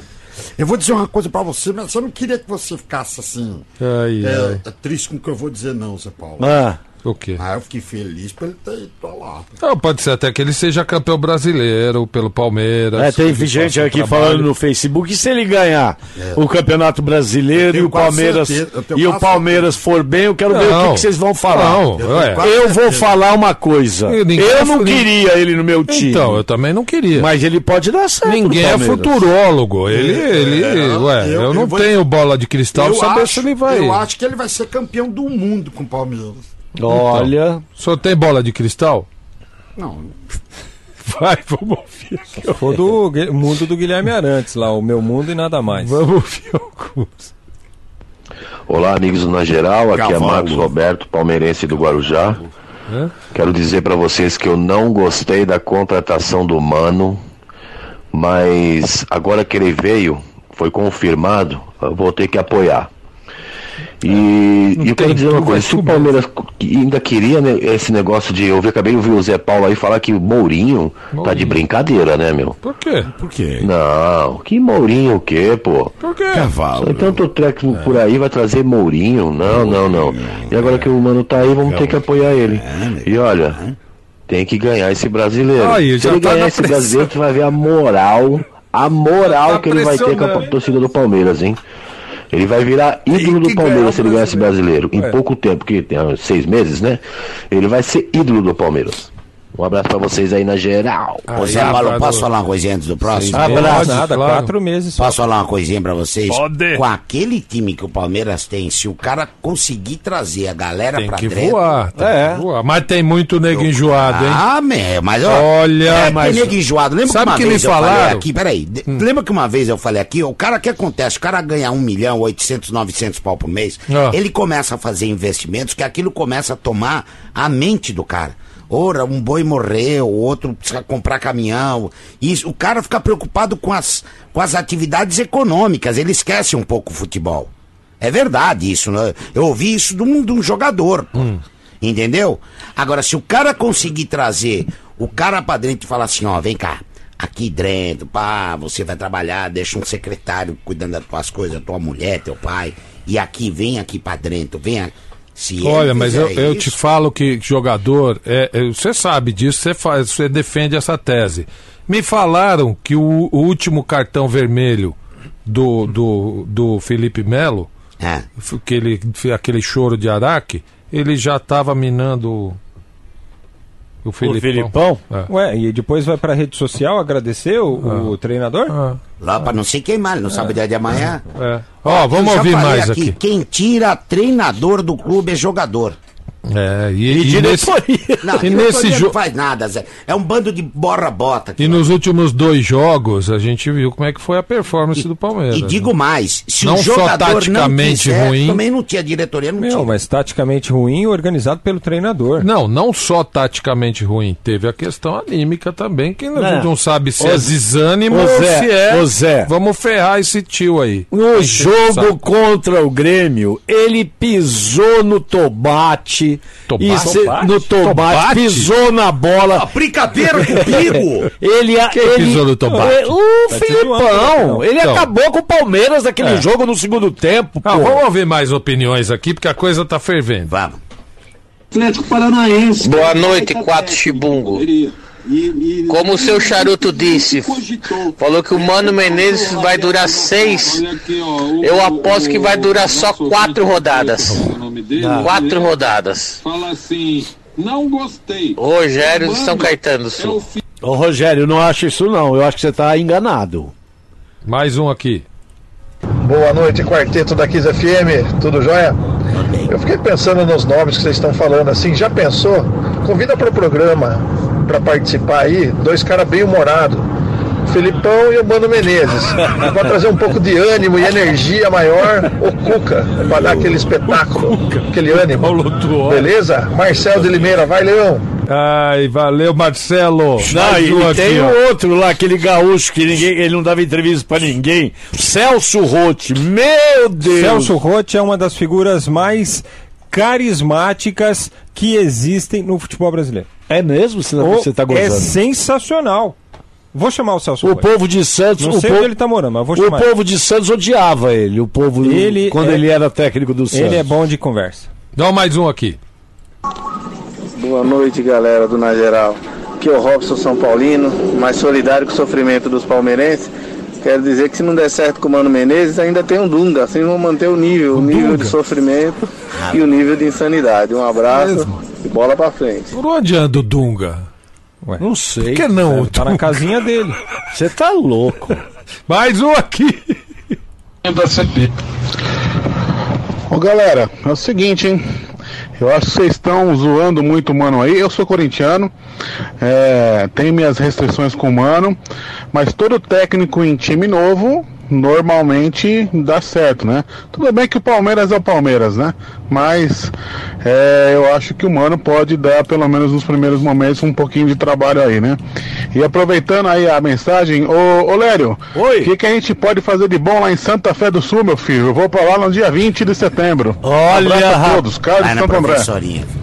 Eu vou dizer uma coisa pra você, mas eu não queria que você ficasse assim. Ai, ai. É, é triste com o que eu vou dizer, não, Zé Paulo. Ah, O quê? Ah, eu fiquei feliz por ele ter ido lá. Não, pode ser até que ele seja campeão brasileiro pelo Palmeiras. é, tem gente aqui trabalho. falando no Facebook que se ele ganhar o Campeonato Brasileiro Eu tenho e o Palmeiras certeza, eu tenho e o Palmeiras for bem, eu quero ver o que, Não. que vocês vão falar. Não, Eu tenho quase- Eu vou falar uma coisa. E ninguém Eu é não queria ele no meu time. Então, eu também não queria. Mas ele pode dar certo. Ninguém é futurólogo. Ele, ele, É, ué, eu, eu- não eu vou- tenho bola de cristal eu pra saber acho, se ele vai. eu acho que ele vai ser campeão do mundo com o Palmeiras. Olha. O senhor tem bola de cristal? Não, Vai, vamos ouvir. Se for do mundo do Guilherme Arantes lá, o meu mundo e nada mais. Vamos ouvir alguns. Olá, amigos do Na Geral. Aqui é Cavalo. Marcos Roberto, palmeirense do Guarujá. Hã? Quero dizer pra vocês que eu não gostei da contratação do Mano, mas agora que ele veio, foi confirmado, eu vou ter que apoiar. E, e eu quero dizer uma coisa, se o Palmeiras ainda queria né, esse negócio de. Eu acabei de ouvir o Zé Paulo aí falar que o Mourinho tá de brincadeira, né, meu? Por quê? por quê? Não, que Mourinho o quê, pô? Por quê? Cavalo. Tem tanto técnico por aí, vai trazer Mourinho. Não, não, não. E agora que o mano tá aí, vamos ter que apoiar ele. E olha, tem que ganhar esse brasileiro. Aí, Se ele tá ganhar esse pressão. brasileiro, você vai ver a moral, a moral Tá que ele vai ter com a torcida do Palmeiras, hein? Ele vai virar ídolo do Palmeiras se ele ganhar esse brasileiro. Em É. pouco tempo, que tem seis meses, né? Ele vai ser ídolo do Palmeiras. Um abraço pra vocês aí na geral. Ô Zé Paulo, cara, posso falar uma coisinha antes do próximo? Abraço. Nada, claro. quatro meses só. Posso falar uma coisinha pra vocês? Pode. Com aquele time que o Palmeiras tem, se o cara conseguir trazer a galera Tem pra que dentro... voar. Tem É. que voar. Mas tem muito nego enjoado, hein? Ah, meu, mas ó, Olha, é mas- que nego enjoado. Lembra Sabe que uma que me vez eu falei falaram? Hum. aqui, peraí, de- lembra que uma vez eu falei aqui, o cara que acontece, o cara ganha um milhão, 800, 900 pau por mês, Ah. ele começa a fazer investimentos que aquilo começa a tomar a mente do cara. Ora, um boi morreu, o outro precisa comprar caminhão. Isso, o cara fica preocupado com as, com as atividades econômicas, ele esquece um pouco o futebol. É verdade isso, né? Eu ouvi isso de um, de um jogador, pô. Entendeu? Agora, se o cara conseguir trazer o cara pra dentro e falar assim, ó, vem cá, aqui dentro, pá, você vai trabalhar, deixa um secretário cuidando das tuas coisas, tua mulher, teu pai, e aqui, vem aqui pra dentro, vem aqui. Se Olha, mas eu, eu te falo que jogador, é, é, você sabe disso, você, faz, você defende essa tese. Me falaram que o, o último cartão vermelho do, do, do Felipe Melo, É. que ele, aquele choro de Araque, ele já estava minando o- o O Filipão. Filipão? É. Ué, e depois vai pra rede social agradecer o, o treinador? Ah, Lá pra não sei queimar, ele não sabe o dia de amanhã. é. Ó, vamos ouvir mais aqui. Quem tira treinador do clube é jogador. É, e, E e nesse- diretoria. Não, E nesse não jogo. faz nada, Zé. É um bando de borra-bota. E nos últimos dois jogos, a gente viu como é que foi a performance do Palmeiras. E digo né? mais, se Não o só jogador não taticamente quiser, ruim. também não tinha diretoria, não Meu, tinha. mas taticamente ruim organizado pelo treinador. Não, não só taticamente ruim, teve a questão anímica também, que a gente Não. não sabe se Ô, é desânimo ou Zé, se é. ô, Zé. Vamos ferrar esse tio aí. No o jogo contra o Grêmio, ele pisou no tomate. Tomate? E se- no tomate, Tomate? pisou na bola. Brincadeira comigo! Ele, Quem ele, pisou no tomate? É, O Tá Filipão. Ele Então. acabou com o Palmeiras naquele É. jogo no segundo tempo. Ah, vamos ouvir mais opiniões aqui, porque a coisa tá fervendo. Vamos. Atlético Paranaense. Boa noite, quatro chibungo. Como o seu charuto disse, falou que o Mano Menezes vai durar seis. Eu aposto que vai durar só quatro rodadas. Quatro rodadas. Fala assim, não gostei. Rogério de São Caetano do Sul. Ô, Rogério, eu não acho isso não. Eu acho que você tá enganado. Mais um aqui. Boa noite, quarteto da Kiss FM, tudo jóia? Eu fiquei pensando nos nomes que vocês estão falando assim, já pensou? Convida para o programa para participar aí, dois caras bem humorados, o Felipão e o Mano Menezes. Vai trazer um pouco de ânimo e energia maior, o Cuca, para dar aquele espetáculo, aquele ânimo. Beleza? Marcel de Limeira, vai Leão! Ai, valeu, Marcelo. Não, e aqui, tem o outro lá, aquele gaúcho que ninguém, ele não dava entrevista pra ninguém. Celso Rotti, meu Deus! Celso Rotti é uma das figuras mais carismáticas que existem no futebol brasileiro. É mesmo? Você, O- você tá é gozando? sensacional. Vou chamar o Celso O povo de Santos, Não o sei povo, onde ele tá morando, mas vou o chamar. povo de Santos odiava ele, o povo Ele quando é- ele era técnico do Santos. Ele é bom de conversa. Dá mais um aqui. Boa noite, galera do Na Geral. Aqui é o Robson São Paulino, mais solidário com o sofrimento dos palmeirenses. Quero dizer que se não der certo com o Mano Menezes, ainda tem um Dunga. Assim vão manter o nível, o nível de sofrimento e o nível de insanidade. Um abraço e bola pra frente. Por onde anda o Dunga? Não sei. Por que não? Deve tá na casinha dele. Você tá louco. Mais um aqui. Da CP. Ô galera, é o seguinte, hein? Eu acho que vocês estão zoando muito o mano aí. Eu sou corintiano, é, tenho minhas restrições com o mano, mas todo técnico em time novo normalmente dá certo, né? Tudo bem que o Palmeiras é o Palmeiras, né? Mas é, eu acho que o mano pode dar, pelo menos nos primeiros momentos, um pouquinho de trabalho aí, né? E aproveitando aí a mensagem, ô, ô Lério, o que, que a gente pode fazer de bom lá em Santa Fé do Sul, meu filho? Eu vou pra lá no dia 20 de setembro. Olha, a todos, Carlos de Santo André.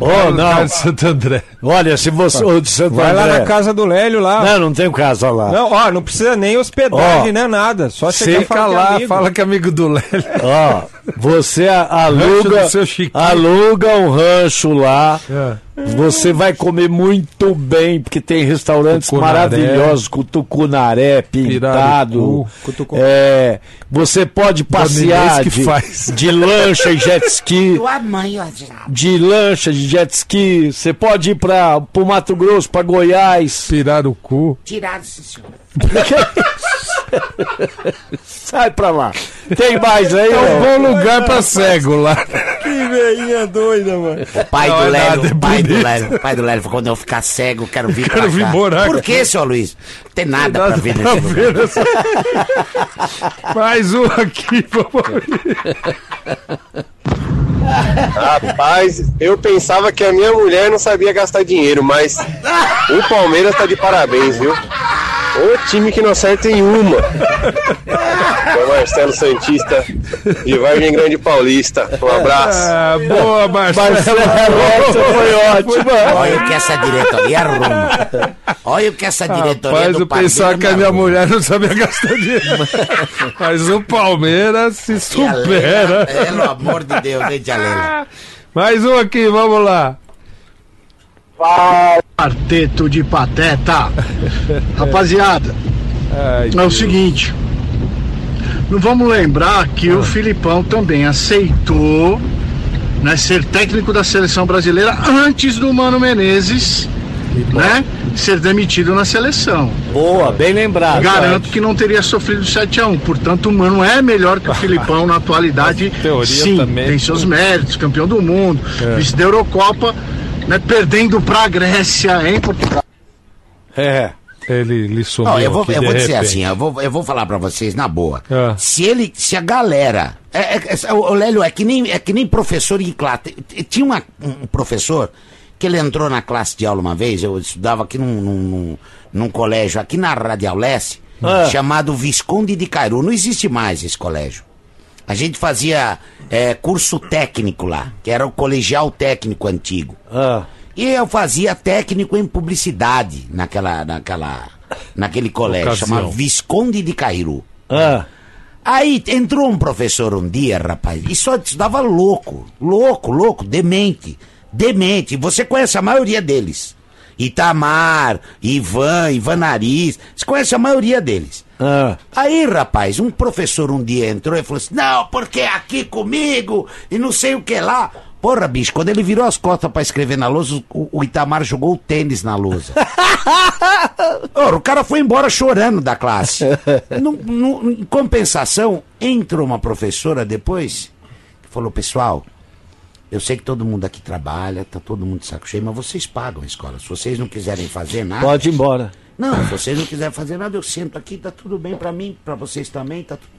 Oh, não. Cara de Santo André. Olha, se você. ô, de Santo Vai lá André. na casa do Lélio lá. Não, não tem casa lá. Não, ó, não precisa nem hospedagem, Ó, nem nada. Só chegar e que é lá, fala que é amigo do Lélio. Ó, você aluga, aluga um rancho lá. É. Você vai comer muito bem, porque tem restaurantes Tucunaré. maravilhosos com tucunaré pintado. Pirarucu. É, você pode passear que de, faz. de lancha e jet ski. Tua mãe, ó. De lancha, de jet ski. Você pode ir para o Mato Grosso, para Goiás. Pirar o cu. Tirado, senhor. Sai pra lá. Tem mais aí, É um bom lugar pra cego lá. Que veinha doida, mano. Pai do é Lélio, nada, é pai do. Lélio, pai do Lélio, quando eu ficar cego, eu quero vir Quero pra vir cá. morar Por que, seu Luiz? Não tem nada Nada pra ver pra nesse ver lugar. nessa- Mais um aqui, vamos Rapaz, eu pensava que a minha mulher não sabia gastar dinheiro, mas o Palmeiras tá de parabéns, viu? O time que não acerta em uma. O Marcelo Santista, de Vargem Grande Paulista. Um abraço. Ah, boa, Marcelo. Marcelo, foi ótima. Olha o que essa diretoria arruma. Olha o que essa diretoria Rapaz, do eu Palmeiras que a minha arruma. mulher não sabia gastar dinheiro. Mas o Palmeiras se Lela, supera. Pelo amor de Deus, hein, tia Lela? Mais um aqui, vamos lá. Quarteto de pateta. Rapaziada, Ai, é o seguinte. Não vamos lembrar que o Filipão também aceitou né, ser técnico da seleção brasileira antes do Mano Menezes né, ser demitido na seleção. Boa, bem lembrado. Garanto que não teria sofrido 7x1. Portanto, o Mano é melhor que o Filipão na atualidade. Teoria Sim, também. tem seus méritos, campeão do mundo, É. vice da Eurocopa, né, perdendo pra Grécia em Portugal. É. Ele, ele sumiu Ó, eu vou, eu vou dizer repente. assim, eu vou, eu vou falar pra vocês na boa. Ah. Se ele, se a galera, é, é- é- o Lélio é que nem é que nem professor em classe. Tinha uma- um professor que ele entrou na classe de aula uma vez. Eu estudava aqui num, num, num- num colégio aqui na Radial Leste, Ah. chamado Visconde de Cairu. Não existe mais esse colégio. A gente fazia é, curso técnico lá, que era o colegial técnico antigo. Ah. E eu fazia técnico em publicidade naquela, naquela, naquele colégio, Ocasião. chamado Visconde de Cairu. Ah. Aí entrou um professor um dia, rapaz, e só estudava louco, louco, louco, demente, demente. Você conhece a maioria deles. Itamar, Ivan, Ivan Nariz, você conhece a maioria deles. Ah. Aí, rapaz, um professor um dia entrou e falou assim: Não, porque é aqui comigo e não sei o que lá. Porra, bicho, quando ele virou as costas pra escrever na lousa, o, o Itamar jogou o tênis na lousa. Ora, o cara foi embora chorando da classe. Num- num- em compensação, entrou uma professora depois que falou: Pessoal, eu sei que todo mundo aqui trabalha, tá todo mundo de saco cheio, mas vocês pagam a escola. Se vocês não quiserem fazer nada. Pode ir embora. Não, se vocês não quiserem fazer nada, eu sento aqui, tá tudo bem pra mim, pra vocês também, tá tudo.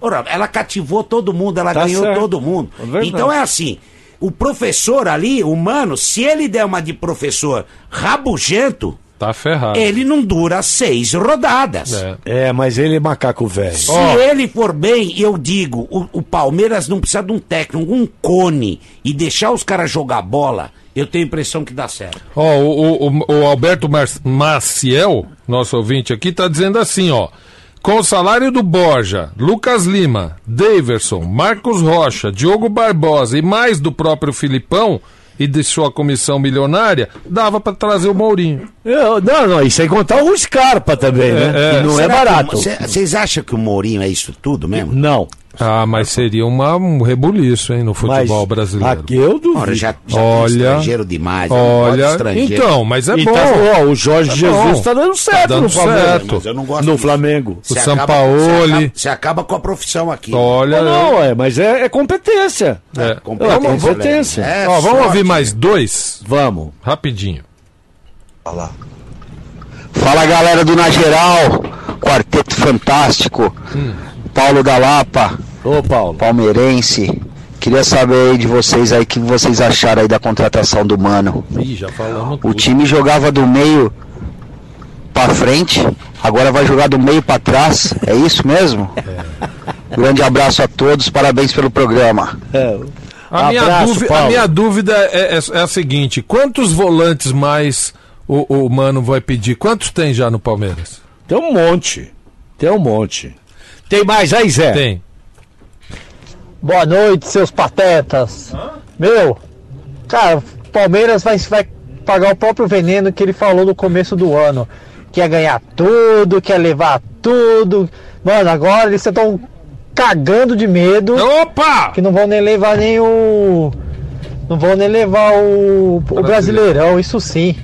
Ora, ela cativou todo mundo, ela Tá ganhou certo. todo mundo. É então é assim, o professor ali, o mano, se ele der uma de professor rabugento, Tá ferrado. ele não dura seis rodadas. É. É, mas ele é macaco velho. Se ele for bem, eu digo, o, o Palmeiras não precisa de um técnico, um cone, e deixar os caras jogar bola, eu tenho a impressão que dá certo. Ó, o, o- o Alberto Mar Maciel, nosso ouvinte aqui, tá dizendo assim, ó. Com o salário do Borja, Lucas Lima, Daverson, Marcos Rocha, Diogo Barbosa e mais do próprio Filipão e de sua comissão milionária, dava pra trazer o Mourinho. Eu- não, não, e sem contar o Scarpa também, né? É, é. Que não é Será que barato. Vocês acham que o Mourinho é isso tudo mesmo? Não. Ah, mas seria uma, um rebuliço, hein, no futebol Mas brasileiro. Aqui eu duvido. Ora, já, já tem Olha, estrangeiro demais. de Olha, estrangeiro. então, mas é E bom. tá- ó, o Jorge Tá Jesus bom. tá dando certo dando no Palmeiras. certo. Mas eu não gosto No disso. Flamengo. O Sampaoli. Você acaba, acaba com a profissão aqui. Olha, Não, não, é, mas é, é competência. é. Competência, Vamos, competência. É, Ó, vamos ouvir mais dois? Vamos. Rapidinho. Fala galera do Na Geral, quarteto fantástico, Paulo da Lapa, Ô, Paulo. palmeirense. Queria saber aí de vocês aí o que vocês acharam aí da contratação do Mano. Ih, já falamos O tudo. time jogava do meio pra frente, agora vai jogar do meio pra trás. É isso mesmo? Grande abraço a todos, parabéns pelo programa. É, A, minha, Abraço, dúvida, a minha dúvida é, é- é a seguinte: quantos volantes mais o, o Mano vai pedir? Quantos tem já no Palmeiras? Tem um monte. Tem um monte. Tem mais aí, Zé? Tem. Boa noite, seus patetas. Meu, cara, o Palmeiras vai, vai pagar o próprio veneno que ele falou no começo do ano. Quer ganhar tudo, quer levar tudo. Mano, agora eles estão cagando de medo. Opa! Que não vão nem levar nem o. Não vão nem levar o, o Brasileirão, isso sim.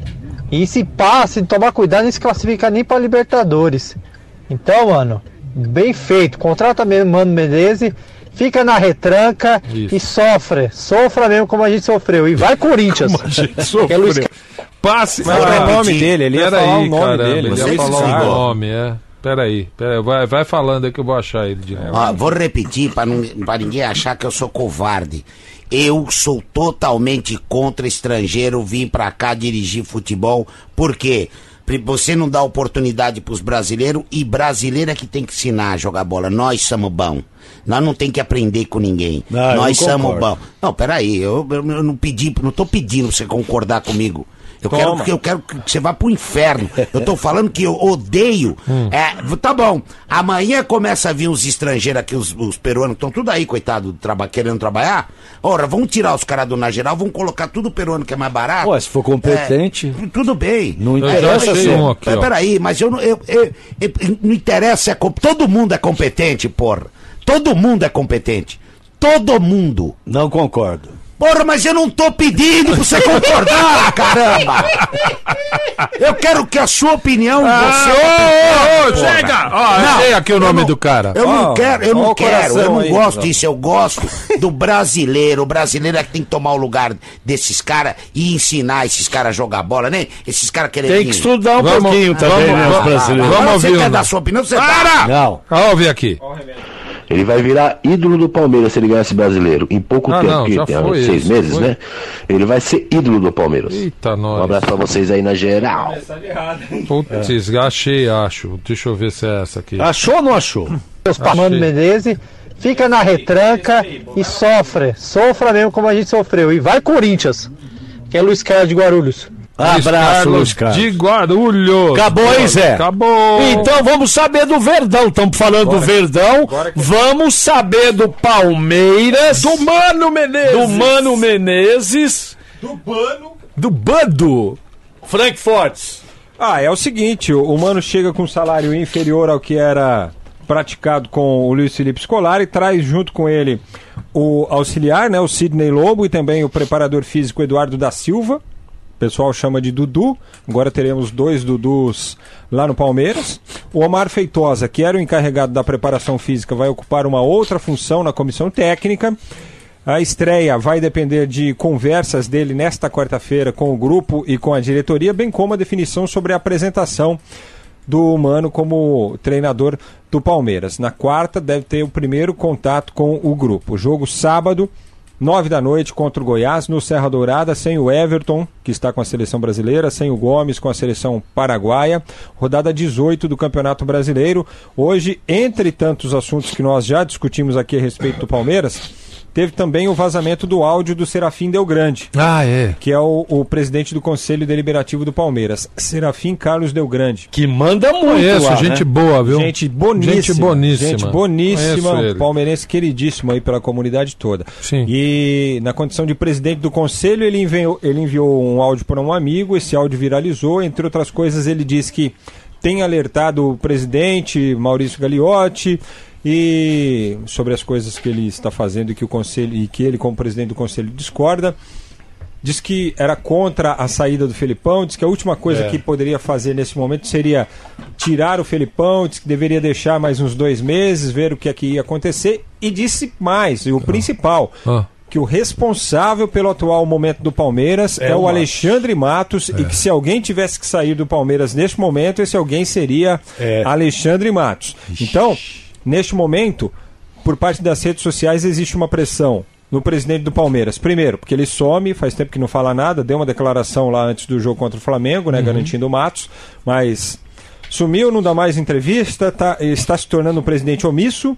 E se passa, se tomar cuidado, não se classifica nem para Libertadores. Então, mano, bem feito. Contrata mesmo Mano Menezes, fica na retranca Isso. e sofre. Sofra mesmo como a gente sofreu. E vai Corinthians. Como a gente é Luiz sofreu. Passe. Mas é o nome dele, ele ia falar aí, o nome caramba, dele. Ele ia falar o nome, é. Peraí, peraí vai, vai falando aí que eu vou achar ele de novo. Ó, vou repetir para ninguém achar que eu sou covarde. Eu sou totalmente contra estrangeiro vir pra cá dirigir futebol. Por quê? Pri- Você não dá oportunidade pros brasileiros e brasileiro é que tem que ensinar a jogar bola. Nós somos bom. Nós não tem que aprender com ninguém. Não, eu Nós não somos bom. Não, peraí, eu, eu não pedi, não tô pedindo pra você concordar comigo. Eu quero, Toma. que, eu quero que você vá pro inferno. Eu tô falando que eu odeio. Hum. É, tá bom. Amanhã começa a vir os estrangeiros aqui, os, os peruanos, estão tudo aí, coitado, traba, querendo trabalhar. Ora, vamos tirar os caras do Na Geral, vamos colocar tudo peruano que é mais barato. Pô, se for competente. É, tudo bem. Não interessa achei ser. um aqui, ó. Peraí, mas eu não. Eu, eu- eu- não interessa, é todo mundo é competente, porra. Todo mundo é competente. Todo mundo. Não concordo. Porra, mas eu não tô pedindo pra você concordar, caramba! Eu quero que a sua opinião Ah, você. ô, ô, ô, chega! Ó, Não, achei aqui o nome não- do cara. Eu não Ó, quero, eu ó não quero, eu não aí, gosto disso, eu gosto do brasileiro. O brasileiro é que tem que tomar o lugar desses caras e ensinar esses caras a jogar bola, né? Esses caras querem Tem que estudar um Vamos- pouquinho também, vamos- né, os vamos- brasileiros. vamos ouvir você quer dar sua opinião, você Para! dá. Não. Ó, ouve aqui. Ele vai virar ídolo do Palmeiras se ele ganhar esse brasileiro. Em pouco Ah, tempo, não, que tem seis isso, meses, foi. né? Ele vai ser ídolo do Palmeiras. Eita, Um nós. abraço pra vocês aí na geral. Putz, achei, acho. Deixa eu ver se é essa aqui. Achou ou não achou? Achei. Mano Menezes, fica na retranca e sofre. Sofra mesmo como a gente sofreu. E vai Corinthians. Que é Luiz Carlos de Guarulhos. Abraço, Carlos Luiz Carlos. De Guarulhos. Acabou, hein, Zé? Acabou. Então vamos saber do Verdão. Estamos falando do Verdão. Vamos saber do Palmeiras. Do Mano Menezes. Do Mano Menezes. Do Bano. Do Bando. Frank Fortes. Ah, é o seguinte, o o Mano chega com um salário inferior ao que era praticado com o Luiz Felipe Scolari, traz junto com ele o auxiliar, né, o Sidney Lobo e também o preparador físico Eduardo da Silva. O pessoal chama de Dudu. Agora teremos dois Dudus lá no Palmeiras. O Omar Feitosa, que era o encarregado da preparação física, vai ocupar uma outra função na comissão técnica. A estreia vai depender de conversas dele nesta quarta-feira com o grupo e com a diretoria, bem como a definição sobre a apresentação do Mano como treinador do Palmeiras. Na quarta deve ter o primeiro contato com o grupo. Jogo sábado nove da noite contra o Goiás, no Serra Dourada, sem o Everton, que está com a seleção brasileira, sem o Gomes com a seleção paraguaia. Rodada 18 do Campeonato Brasileiro. Hoje, entre tantos assuntos que nós já discutimos aqui a respeito do Palmeiras, teve também o vazamento do áudio do Serafim Del Grande. Ah, é. Que é o, o presidente do Conselho Deliberativo do Palmeiras. Serafim Carlos Del Grande. Que manda muito Conheço, lá, gente né? boa, viu? Gente boníssima. Gente boníssima. Gente boníssima. Palmeirense queridíssimo aí pela comunidade toda. Sim. E na condição de presidente do conselho, ele enviou, ele enviou um áudio para um amigo, esse áudio viralizou. Entre outras coisas, ele disse que tem alertado o presidente Maurício Gagliotti e sobre as coisas que ele está fazendo e que o conselho e que ele como presidente do conselho discorda. Diz que era contra a saída do Felipão, diz que a última coisa É. que poderia fazer nesse momento seria tirar o Felipão, diz que deveria deixar mais uns dois meses, ver o que é que ia acontecer, e disse mais, e o principal, Ah. que o responsável pelo atual momento do Palmeiras é, É o Matos. Alexandre Matos, e que se alguém tivesse que sair do Palmeiras neste momento, esse alguém seria É. Alexandre Matos. Então, neste momento, por parte das redes sociais existe uma pressão no presidente do Palmeiras. Primeiro, porque ele some, faz tempo que não fala nada, deu uma declaração lá antes do jogo contra o Flamengo, né, garantindo o Matos, mas sumiu, não dá mais entrevista, tá, está se tornando um presidente omisso.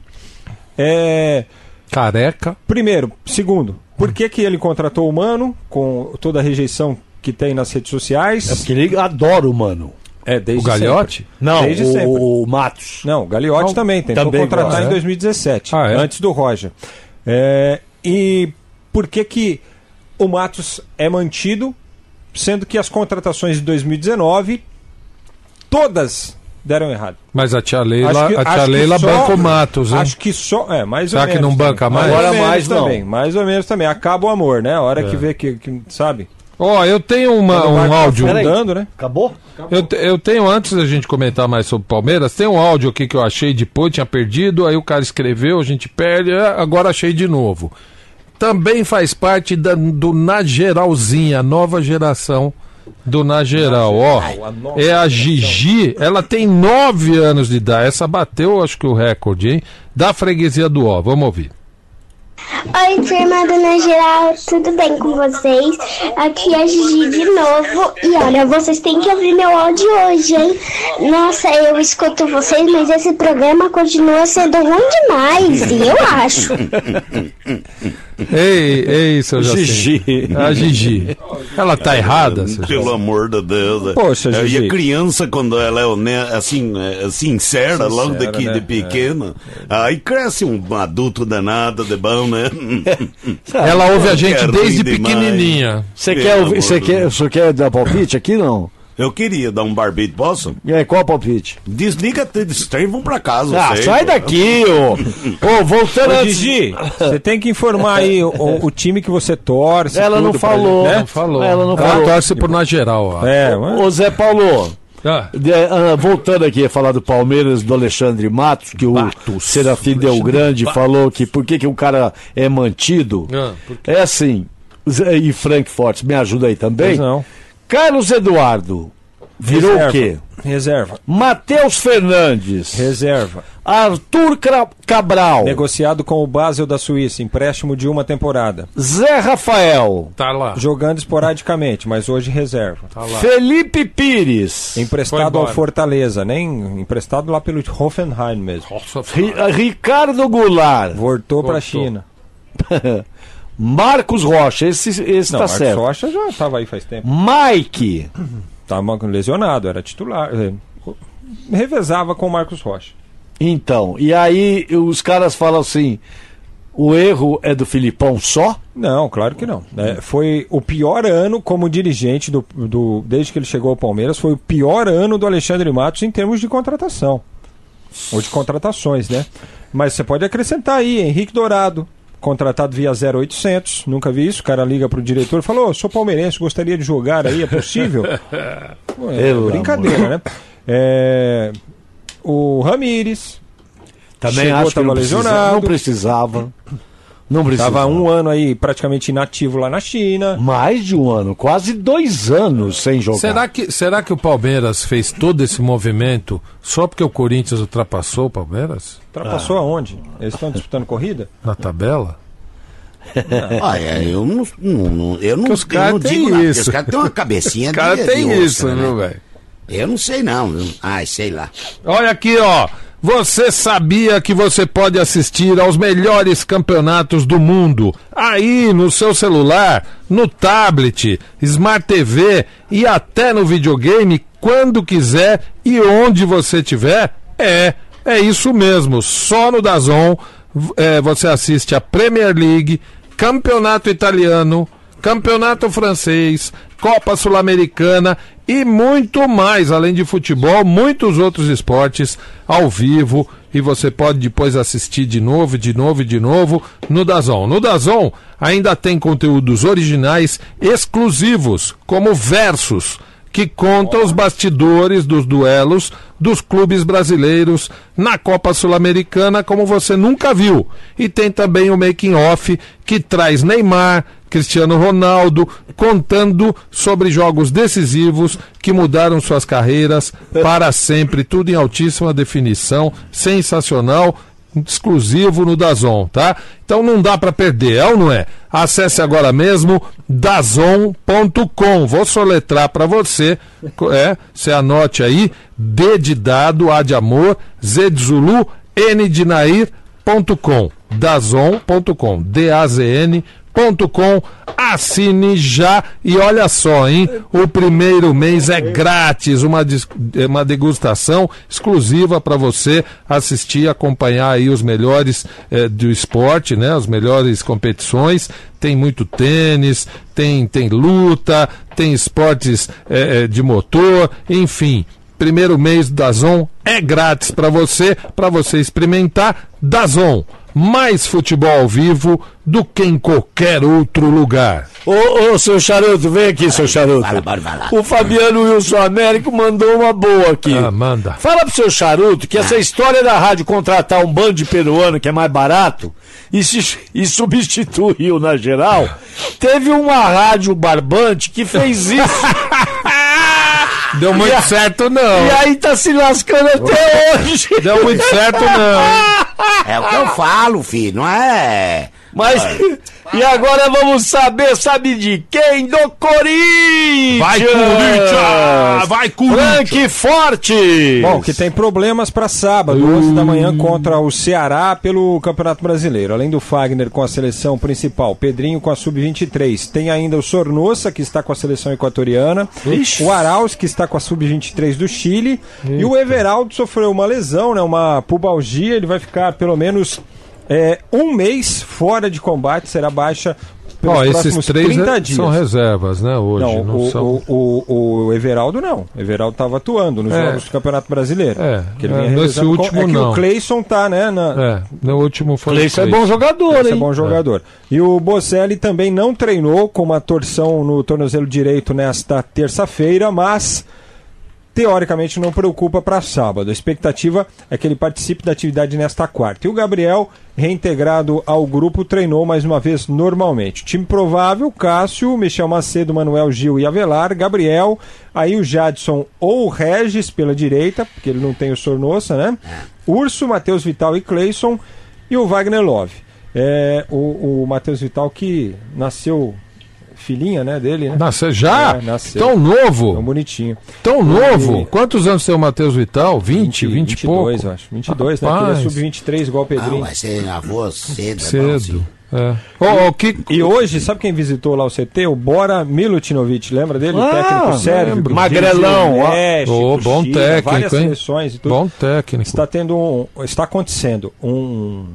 É, Careca. Primeiro. Segundo, por que, que ele contratou o Mano, com toda a rejeição que tem nas redes sociais? É porque ele adora o mano. É, desde O Gagliotti? sempre. Não, desde o, sempre. o Matos. Não, o Gagliotti Não, também tentou também contratar gosta, em é? 2017, Ah, é? antes do Roger. É, e por que que o Matos é mantido, sendo que as contratações de 2019 todas deram errado? Mas a tia Leila, que- a tia que Leila só- banca o Matos, hein? Acho que só. É, mais Será ou que menos. não banca mais? ou Agora menos mais não. também. Mais ou menos também. Acaba o amor, né? A hora que vê que, que- sabe? Ó, eu tenho uma, um tá áudio. afundando, né? Acabou? Eu, te- eu tenho, antes da gente comentar mais sobre o Palmeiras, tem um áudio aqui que eu achei depois, tinha perdido, aí o cara escreveu, a gente perde, é, agora achei de novo. Também faz parte da- do Na Geralzinha, a nova geração do Na Geral. Ó, nova é a Gigi, ela tem nove anos de idade, essa bateu, acho que o recorde, hein? Da freguesia do Ó, vamos ouvir. Oi, turma do Na Geral, tudo bem com vocês? Aqui é a Gigi de novo. E olha, vocês têm que ouvir meu áudio hoje, hein? Nossa, eu escuto vocês, mas esse programa continua sendo ruim demais, eu acho. Ei, ei, seu Jacinto. Gigi. A Gigi. Ela tá errada, seu Pelo Jacinto? amor de Deus. Poxa, É, Gigi. E a criança, quando ela é hone- assim, é, sincera, logo Sincera, daqui né? de pequena, aí cresce um adulto danado de bom, né? Ela ouve a gente desde demais. pequenininha. Você quer, você quer, você quer dar palpite aqui não? Eu queria dar um barbite, posso? E aí, qual palpite? Desliga tudo isso e vão pra casa. Ah, sei, sai pô. daqui, ô! Ô, voltando Ô, antes... Gigi, você tem que informar aí o, o time que você torce. Ela não falou. né? Não falou. Ela não Ela falou. torce por na geral, ó. É, mas- Ô, Zé Paulo, Ah, de- ah, voltando aqui a falar do Palmeiras, do Alexandre Matos, que o Serafim Del Grande falou que por que, que o cara é mantido. Ah, É assim, e Frankfurt, me ajuda aí também. Pois não. Carlos Eduardo, virou Reserva. o quê? Reserva. Matheus Fernandes, Reserva. Arthur Cabral, Negociado com o Basel da Suíça, empréstimo de uma temporada. Zé Rafael, tá lá. Jogando esporadicamente, mas hoje reserva. Tá lá. Felipe Pires, Emprestado ao Fortaleza, nem emprestado lá pelo Hoffenheim mesmo. Nossa, Ri- Ricardo Goulart, Voltou pra Voltou. China. Marcos Rocha, esse, esse Não, tá Marcos certo. Rocha já estava aí faz tempo. Mike, Tava lesionado, era titular. é, Revezava com o Marcos Rocha. então, e aí os caras falam assim, o erro é do Filipão só? Não, claro que não. né? Foi o pior ano como dirigente do, do- desde que ele chegou ao Palmeiras, foi o pior ano do Alexandre Matos em termos de contratação. Ou de contratações, né? Mas você pode acrescentar aí, Henrique Dourado, contratado via 0800, nunca vi isso, o cara liga pro diretor e fala, ô, sou palmeirense, gostaria de jogar aí, é possível? Pô, é Pelo brincadeira, né? É, o Ramires, Também Chegou, acho que não precisava, lesionado. não precisava. Não precisava. Tava um ano aí praticamente inativo lá na China. Mais de um ano, quase dois anos sem jogar. Será que, será que o Palmeiras fez todo esse movimento só porque o Corinthians ultrapassou o Palmeiras? Ultrapassou aonde? Eles estão disputando corrida? Na tabela? Olha, eu não, não, não- eu não, os eu caras não têm digo nada, isso. Os caras têm uma cabecinha Os caras de- têm isso, né? viu, velho? Eu não sei não. Ai, sei lá. Olha aqui, ó. Você sabia que você pode assistir aos melhores campeonatos do mundo aí no seu celular, no tablet, Smart TV e até no videogame quando quiser e onde você tiver? É, é isso mesmo. Só no Dazon é, você assiste a Premier League, Campeonato Italiano, Campeonato Francês, Copa Sul-Americana e muito mais, além de futebol, muitos outros esportes ao vivo e você pode depois assistir de novo, de novo e de novo no Dazon. No Dazon ainda tem conteúdos originais exclusivos, como Versus, que conta os bastidores dos duelos dos clubes brasileiros na Copa Sul-Americana como você nunca viu. E tem também o making off que traz Neymar, Cristiano Ronaldo contando sobre jogos decisivos que mudaram suas carreiras para sempre, tudo em altíssima definição, sensacional exclusivo no Dazon, tá? Então não dá para perder, é ou não é? Acesse agora mesmo dazon.com. Vou soletrar para você, é, você anote aí, D de dado, A de amor, Z de Zulu, N de Nair.com. Dazon.com. D A Z N com assine já e olha só, hein? O primeiro mês é grátis, uma, uma degustação exclusiva para você assistir, acompanhar aí os melhores eh, do esporte, né? As melhores competições. Tem muito tênis, tem, tem luta, tem esportes eh, eh, de motor, enfim. Primeiro mês da Zon é grátis para você, para você experimentar. Dazon, mais futebol ao vivo do que em qualquer outro lugar. Ô, ô, seu charuto, vem aqui, seu charuto. Vai lá, vai lá, vai lá. O Fabiano Wilson Américo mandou uma boa aqui. Ah, manda. Fala pro seu charuto que essa história da rádio contratar um bando de peruano que é mais barato e, se, e substituiu na geral, teve uma rádio barbante que fez isso. Deu muito E a- certo, não. E aí tá se lascando até hoje. Deu muito certo, não. É o que eu falo, filho, não é. Mas. E agora vamos saber, sabe de quem? Do Corinthians! Vai, Corinthians! Vai, Corinthians! Frank Forte! Bom, que tem problemas para sábado, 11 da manhã, contra o Ceará pelo Campeonato Brasileiro. Além do Fagner com a seleção principal, Pedrinho com a Sub-23. Tem ainda o Sornossa, que está com a seleção equatoriana. Ixi. O Arauz, que está com a Sub-23 do Chile. E o Everaldo sofreu uma lesão, né, uma pubalgia. Ele vai ficar pelo menos é, um mês fora de combate, será baixa pelos Ó, esses próximos três 30 é- dias. são reservas, né, hoje. Não, não o, são... o, o, o Everaldo não. O Everaldo estava atuando nos É. jogos do Campeonato Brasileiro. É, Que ele é, vinha nesse revezando com- último é que não. o Cleison tá, né? Na... É, no último foi o Cleison é bom jogador, Esse hein? é bom jogador. E o Bocelli também não treinou com uma torção no tornozelo direito nesta terça-feira, mas teoricamente não preocupa para sábado. A expectativa é que ele participe da atividade nesta quarta. E o Gabriel, reintegrado ao grupo, treinou mais uma vez normalmente. Time provável: Cássio, Michel Macedo, Manuel Gil e Avelar, Gabriel, aí o Jadson ou o Regis pela direita, porque ele não tem o Sornossa, né? Urso, Matheus Vital e Cleison e o Wagner Love. É, o, o Matheus Vital que nasceu filhinha, né, dele, né? Nasceu já? É, nasceu. Tão novo? Tão bonitinho. Tão novo? E- Quantos anos tem o Matheus Vital? 20, 20, e 22, pouco? eu acho. 22, né? Porque ele é Rapaz. sub-23 igual o Não, Pedrinho. vai ser avô cedo. é. Cedo. É. Ó, ó, que... E hoje, sabe quem visitou lá o CT? O Bora Milutinovic, lembra dele? o Ah, técnico sérvio. lembro. que Magrelão, o. México, Ô, bom Chile, técnico, várias hein? seleções e tudo. Bom técnico. Está tendo um, está acontecendo um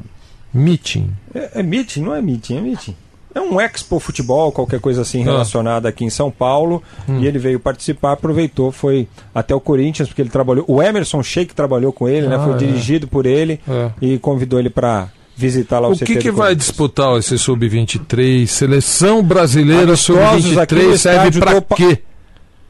Meeting. é, é meeting, não é meeting, é meeting. É um Expo Futebol, qualquer coisa assim Ah. relacionada aqui em São Paulo. Hum. E ele veio participar, aproveitou, foi até o Corinthians, porque ele trabalhou. O Emerson Sheik trabalhou com ele, né? Ah, Foi é. dirigido por ele É. e convidou ele para visitar lá o, O CT que, que vai disputar esse Sub-23? Seleção brasileira Amistosos aqui no Sub-23 serve estádio pra do Pa- quê?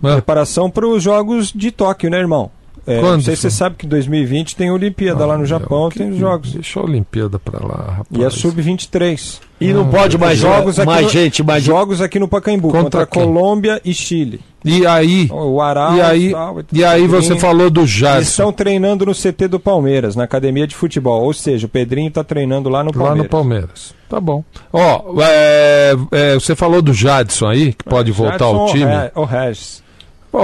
Ah, Preparação para os Jogos de Tóquio, né, irmão? É, Quando? não sei se você sabe que em 2020 tem Olimpíada lá no Japão, tem os jogos. Deixa a Olimpíada pra lá, rapaz. E é sub-23. E não pode mais jogos aqui mais no, gente, mais jogos aqui no Pacaembu Contra contra? Colômbia e Chile. E aí? O Aral E aí, tal, e aí você falou do Eles Jadson. estão treinando no CT do Palmeiras, na academia de futebol. Ou seja, o Pedrinho está treinando lá no Lá Palmeiras. no Palmeiras. Tá bom. Ó, é, é, você falou do Jadson aí, que pode voltar ao time. O Regis.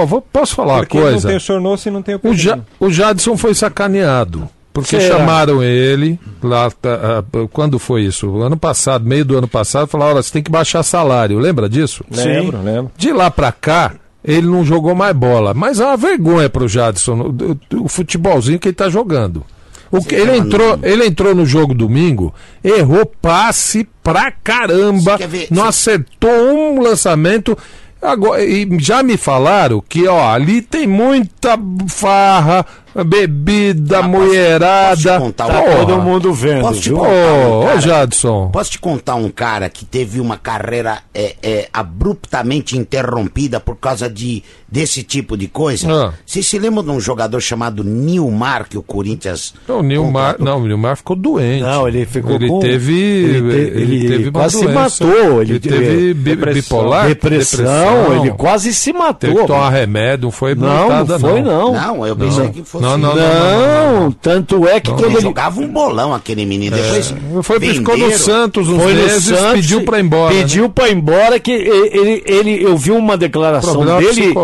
Vou- posso falar Porque uma coisa? não tem o Sornoso e não tem o O, ja, o Jadson foi sacaneado. Porque Será? chamaram ele lá. tá, ah, quando foi isso? Ano passado, meio do ano passado, falaram: olha, você tem que baixar salário. Lembra disso? Lembro, lembro. De lá pra cá, ele não jogou mais bola. Mas é uma vergonha pro Jadson, o, futebolzinho que ele tá jogando. O que, ele, entrou, ele entrou no jogo domingo, errou passe pra caramba, não acertou um lançamento. Agora, e já me falaram que ó, ali tem muita farra, bebida, mulherada. contar Tá todo mundo vendo. Posso te viu? contar um Ô? Jadson. Posso te contar um cara que teve uma carreira é, é, abruptamente interrompida por causa de, desse tipo de coisa? Ah. Você se lembra de um jogador chamado Nilmar que o Corinthians. O Nilmar, não, o Nilmar ficou doente. Não, ele ficou ele com- Teve, ele te- ele teve uma quase se matou, ele teve teve bi- depressão. bipolar, Depressão, ele quase se matou, Teve que tomar remédio, não foi Não, não foi não. Não, eu pensei que fosse. Não, não, não, Não, não, não. tanto é que Ele quando ele jogava um bolão aquele menino. Depois Foi, ficou no. Santos uns foi no meses, Santos, pediu pra ir embora. Pediu pra ir embora que ele, ele, eu vi uma declaração Problema dele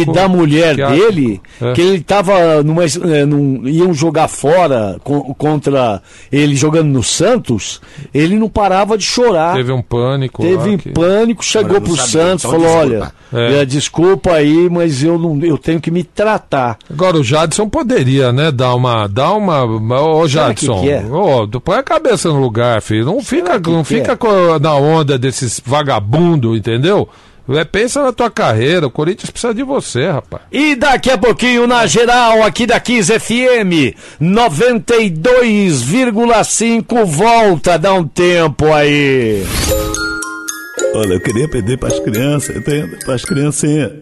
e da mulher dele É. que ele tava numa, eh, num, iam jogar fora co- contra ele jogando no Santos, ele não parava de chorar. Teve um pânico. Teve um que- pânico, chegou pro sabia, Santos, então falou: desculpa. olha, É. eh, desculpa aí, mas eu não, eu tenho que me tratar. Agora o Jadson poderia, né, dar uma, dar uma, ô que Jadson, que é? ô, tu põe a cabeça no lugar, filho, não fica, que não que fica é? com- na onda desses vagabundo, entendeu? É, pensa na tua carreira, o Corinthians precisa de você, rapaz. E daqui a pouquinho, na geral, aqui da 15 FM, 92,5 volta, dá um tempo aí. Olha, eu queria pedir para as crianças? Para as criancinhas,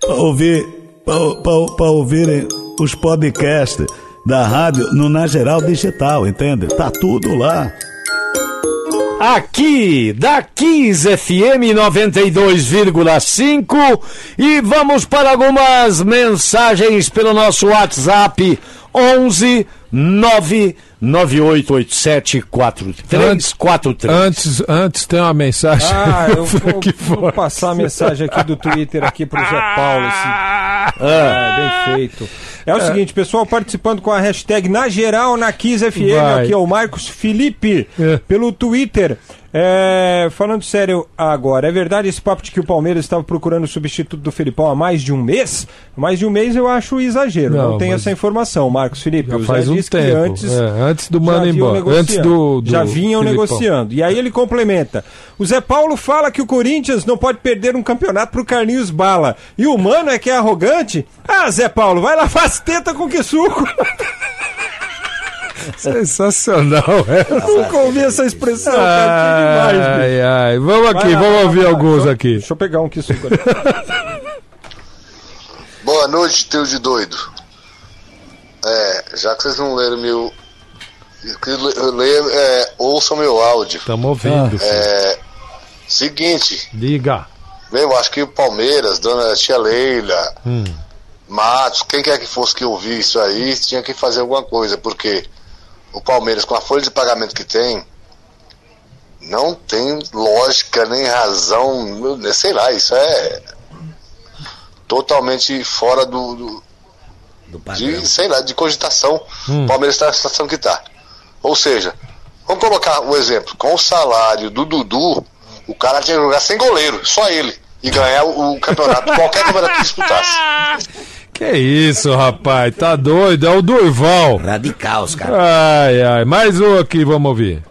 para ouvir, para ouvirem os podcasts da rádio no Na Geral Digital, entende? Tá tudo lá. Aqui da 15 FM 92,5 e vamos para algumas mensagens pelo nosso WhatsApp 11 99887 4343. Antes, antes tem uma mensagem. Ah, eu vou, vou passar a mensagem aqui do Twitter aqui pro Zé Paulo. Esse... É, bem feito. É o seguinte, pessoal, participando com a hashtag na geral na Kiss FM, Vai. aqui é o Marcos Felipe, pelo Twitter. É, falando sério agora, é verdade esse papo de que o Palmeiras estava procurando o substituto do Felipão há mais de um mês? Mais de um mês eu acho exagero, não, Não, tenho mas- essa informação, Marcos Felipe. Já faz um tempo, antes, é, antes do Mano embora, negociando. antes do- do já vinham Felipão. negociando. E aí ele complementa. O Zé Paulo fala que o Corinthians não pode perder um campeonato pro Carlinhos Bala. E o Mano é que é arrogante? Ah, Zé Paulo, vai lá, faz teta com que suco. Sensacional, é. Nunca ouvi essa expressão, cara. Que demais, bicho. Ai, ai. Vamos aqui, Vai vamos vai ouvir vai alguns eu- aqui. Deixa eu pegar um que suco. Boa noite, teu de doido. É, já que vocês não leram meu. que le- le- é, ouçam meu áudio. Estamos ouvindo. É, seguinte, Diga. mesmo acho que o Palmeiras, dona tia Leila, Hum. Matos, quem quer que fosse que ouvir isso aí, tinha que fazer alguma coisa, porque o Palmeiras, com a folha de pagamento que tem, não tem lógica nem razão, sei lá, isso é totalmente fora do, do- de, sei lá, de cogitação. Hum. O Palmeiras está na situação que está. Ou seja, vamos colocar o exemplo, com o salário do Dudu, o cara tinha que jogar sem goleiro, só ele, e ganhar o, o campeonato, qualquer campeonato que disputasse. Que isso, rapaz, tá doido? É o Durval. Radical, os caras. Ai, ai. Mais um aqui, vamos ouvir.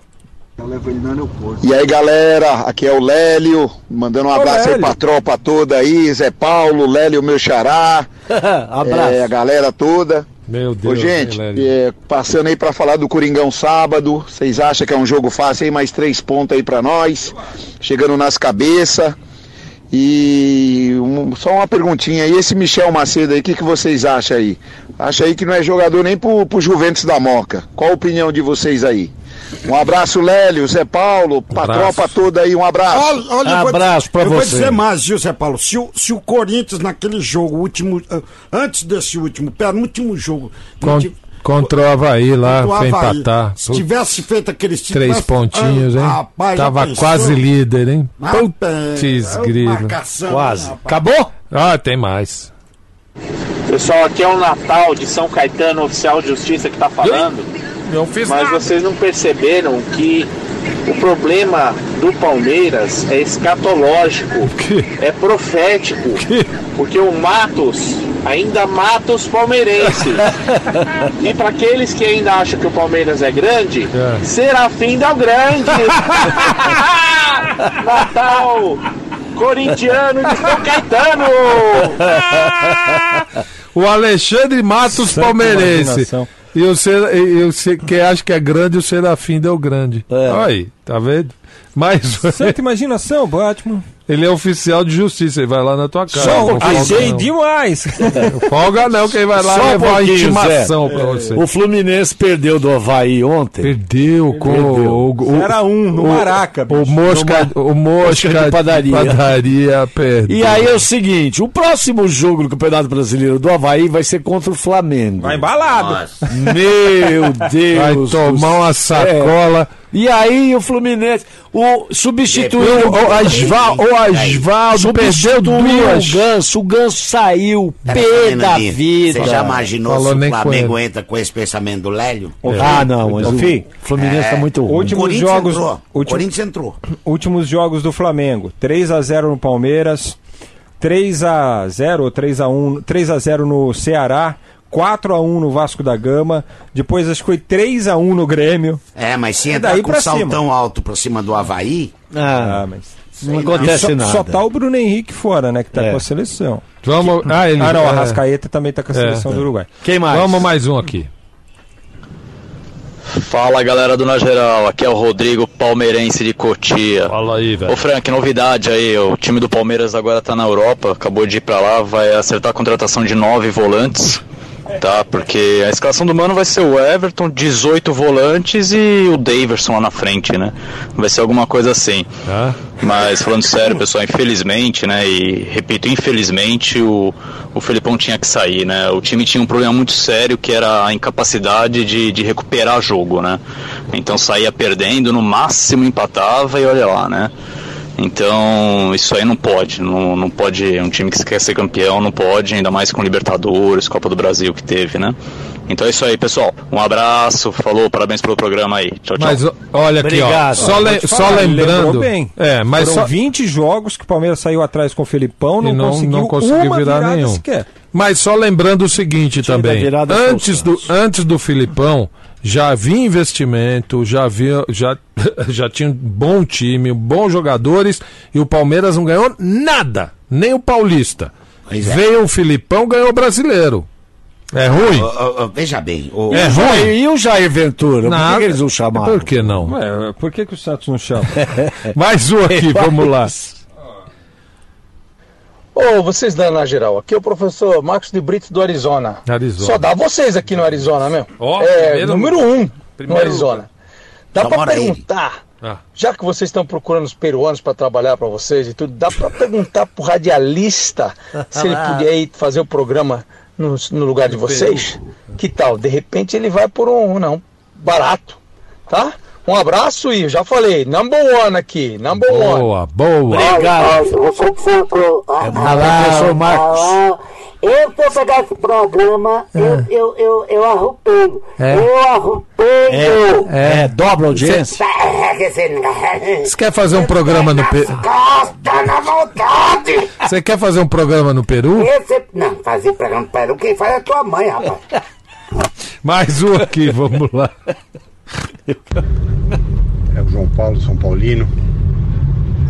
E aí galera, aqui é o Lélio, mandando um Ô, abraço aí Lélio. pra tropa toda aí, Zé Paulo, Lélio, meu xará, Abraço. é, a galera toda. Meu Ô Deus. gente, hein, Lélio? é, passando aí pra falar do Coringão sábado, vocês acham que é um jogo fácil aí, mais três pontos aí pra nós, chegando nas cabeças. E um- só uma perguntinha aí, esse Michel Macedo aí, o que, que vocês acham aí? Acha aí que não é jogador nem pro, pro Juventus da Moca. Qual a opinião de vocês aí? Um abraço, Lélio, Zé Paulo, pra Abraço. tropa toda aí, um abraço. Olha, olha, Abraço pra eu vou você. dizer mais, viu, Zé Paulo? Se o, se o Corinthians, naquele jogo, último, ah, antes desse último, penúltimo jogo, de- contra o Havaí lá, foi Havaí, empatar. se tivesse feito aqueles títulos, Três mas- pontinhos, hein? Rapaz, Tava quase líder, hein? Putz, é grilo. Quase. rapaz. Acabou? Ah, tem mais. Pessoal, aqui é o Natal de São Caetano, oficial de justiça que tá falando. Não fiz Mas nada. vocês não perceberam que o problema do Palmeiras é escatológico, é profético, porque o Matos ainda mata os palmeirenses. e para aqueles que ainda acham que o Palmeiras é grande, É. Serafim Del Grande. Natal corintiano de São Caetano. O Alexandre Matos Santa Palmeirense. E o Ser, e o Ser- quem acha que é grande, o Serafim deu grande. Olha aí, tá vendo? Mais Santa imaginação, Batman. Ele é oficial de justiça, ele vai lá na tua casa. Só folga achei não. demais. Folga não, quem vai lá Só um levar uma pouquinho, intimação Zé. pra você. O Fluminense perdeu do Havaí ontem. Perdeu com Perdeu. o, o, Era um no o- Maraca, O bicho. mosca, o mosca Mosca de padaria. padaria perdeu. E aí é o seguinte, o próximo jogo do Campeonato Brasileiro do Havaí vai ser contra o Flamengo. Vai embalado. Meu Deus. vai tomar uma sacola. E aí o Fluminense, o substituiu O, o, Asval, o Asvaldo perdeu substituiu o duas. Ganso, o Ganso saiu Tá pé da vida. Você já imaginou Falou se o Flamengo entra com esse pensamento do Lélio? Ah, não, mas o Fluminense tá muito ruim. O Últimos Corinthians jogos. entrou. O último- Corinthians entrou. últimos jogos do Flamengo. 3 a 0 no Palmeiras, 3 a 0 ou 3 a 1, 3 a 0 no Ceará, 4 a 1 no Vasco da Gama, depois acho que foi 3 a 1 no Grêmio. É, mas se É entrar com pra saltão alto pra cima do Havaí, Ah, Ah, mas não acontece só, nada. só tá o Bruno Henrique fora, né, que tá É. com a seleção. Vamos. Ah, ele, Ah, não, é. a Rascaeta também tá com a É. seleção do Uruguai. Quem mais? Vamos mais um aqui. Fala galera do Na Geral, aqui é o Rodrigo Palmeirense de Cotia. Fala aí, velho. Ô Frank, novidade aí, o time do Palmeiras agora tá na Europa, acabou de ir pra lá, vai acertar a contratação de nove volantes, tá? Porque a escalação do Mano vai ser o Everton, 18 volantes e o Daverson lá na frente, né? Vai ser alguma coisa assim. Tá? Mas falando sério, pessoal, infelizmente, né? E repito, infelizmente o, o Felipão tinha que sair, né? O time tinha um problema muito sério que era a incapacidade de, de recuperar jogo, né? Então saía perdendo, no máximo empatava e olha lá, né? Então, isso aí não pode, não, não pode, um time que quer ser campeão não pode, ainda mais com Libertadores, Copa do Brasil que teve, né? Então é isso aí, pessoal. Um abraço, falou, parabéns pelo programa aí. Tchau, tchau. Mas ó, olha aqui, ó. Obrigado. Só, Ah, le- só falar, ele lembrando. bem. É, mas Foram só, 20 jogos que o Palmeiras saiu atrás com o Felipão, não, e não, conseguiu, não conseguiu uma virar virada nenhum. sequer. Mas só lembrando o seguinte Tira também. Antes do, antes do Filipão, já havia investimento, já havia. Já, já tinha um bom time, bons jogadores, e o Palmeiras não ganhou nada, nem o Paulista. Pois é. Veio o Filipão, ganhou o brasileiro. É ruim? Ô, ô, ô, veja bem, o, É E o ruim? Jair- E o Jair Ventura? Por que Nada. que, eles não chamaram? Por que não? Ué, por que, que o Santos não chama? Mais um aqui, vamos lá. Ô, vocês da na geral, aqui é o professor Marcos de Brito do Arizona. Arizona. Só dá vocês aqui no Arizona, meu. Ó, é, primeiro número um no Primeiro Arizona. Dá ele. perguntar, Ah. já que vocês estão procurando os peruanos pra trabalhar pra vocês e tudo, dá pra perguntar pro radialista se ele podia ir fazer o programa no, no lugar de vocês? Que tal? De repente ele vai por um, não, barato, tá? Um abraço e já falei, number one aqui, number one. Boa, boa. Obrigado. Você que sentou. Olá, professor Marcos. Eu, se eu pegar esse programa, eu, eu, eu, eu arrupeio. É. Eu arrupeio. É, dobra a audiência. É, que você- Você quer fazer um programa no Peru? Costa na vontade. Você quer fazer um programa no Peru? Esse, não, fazer programa no Peru, quem faz é a tua mãe, rapaz. Mais um aqui, vamos lá. É o João Paulo, São Paulino.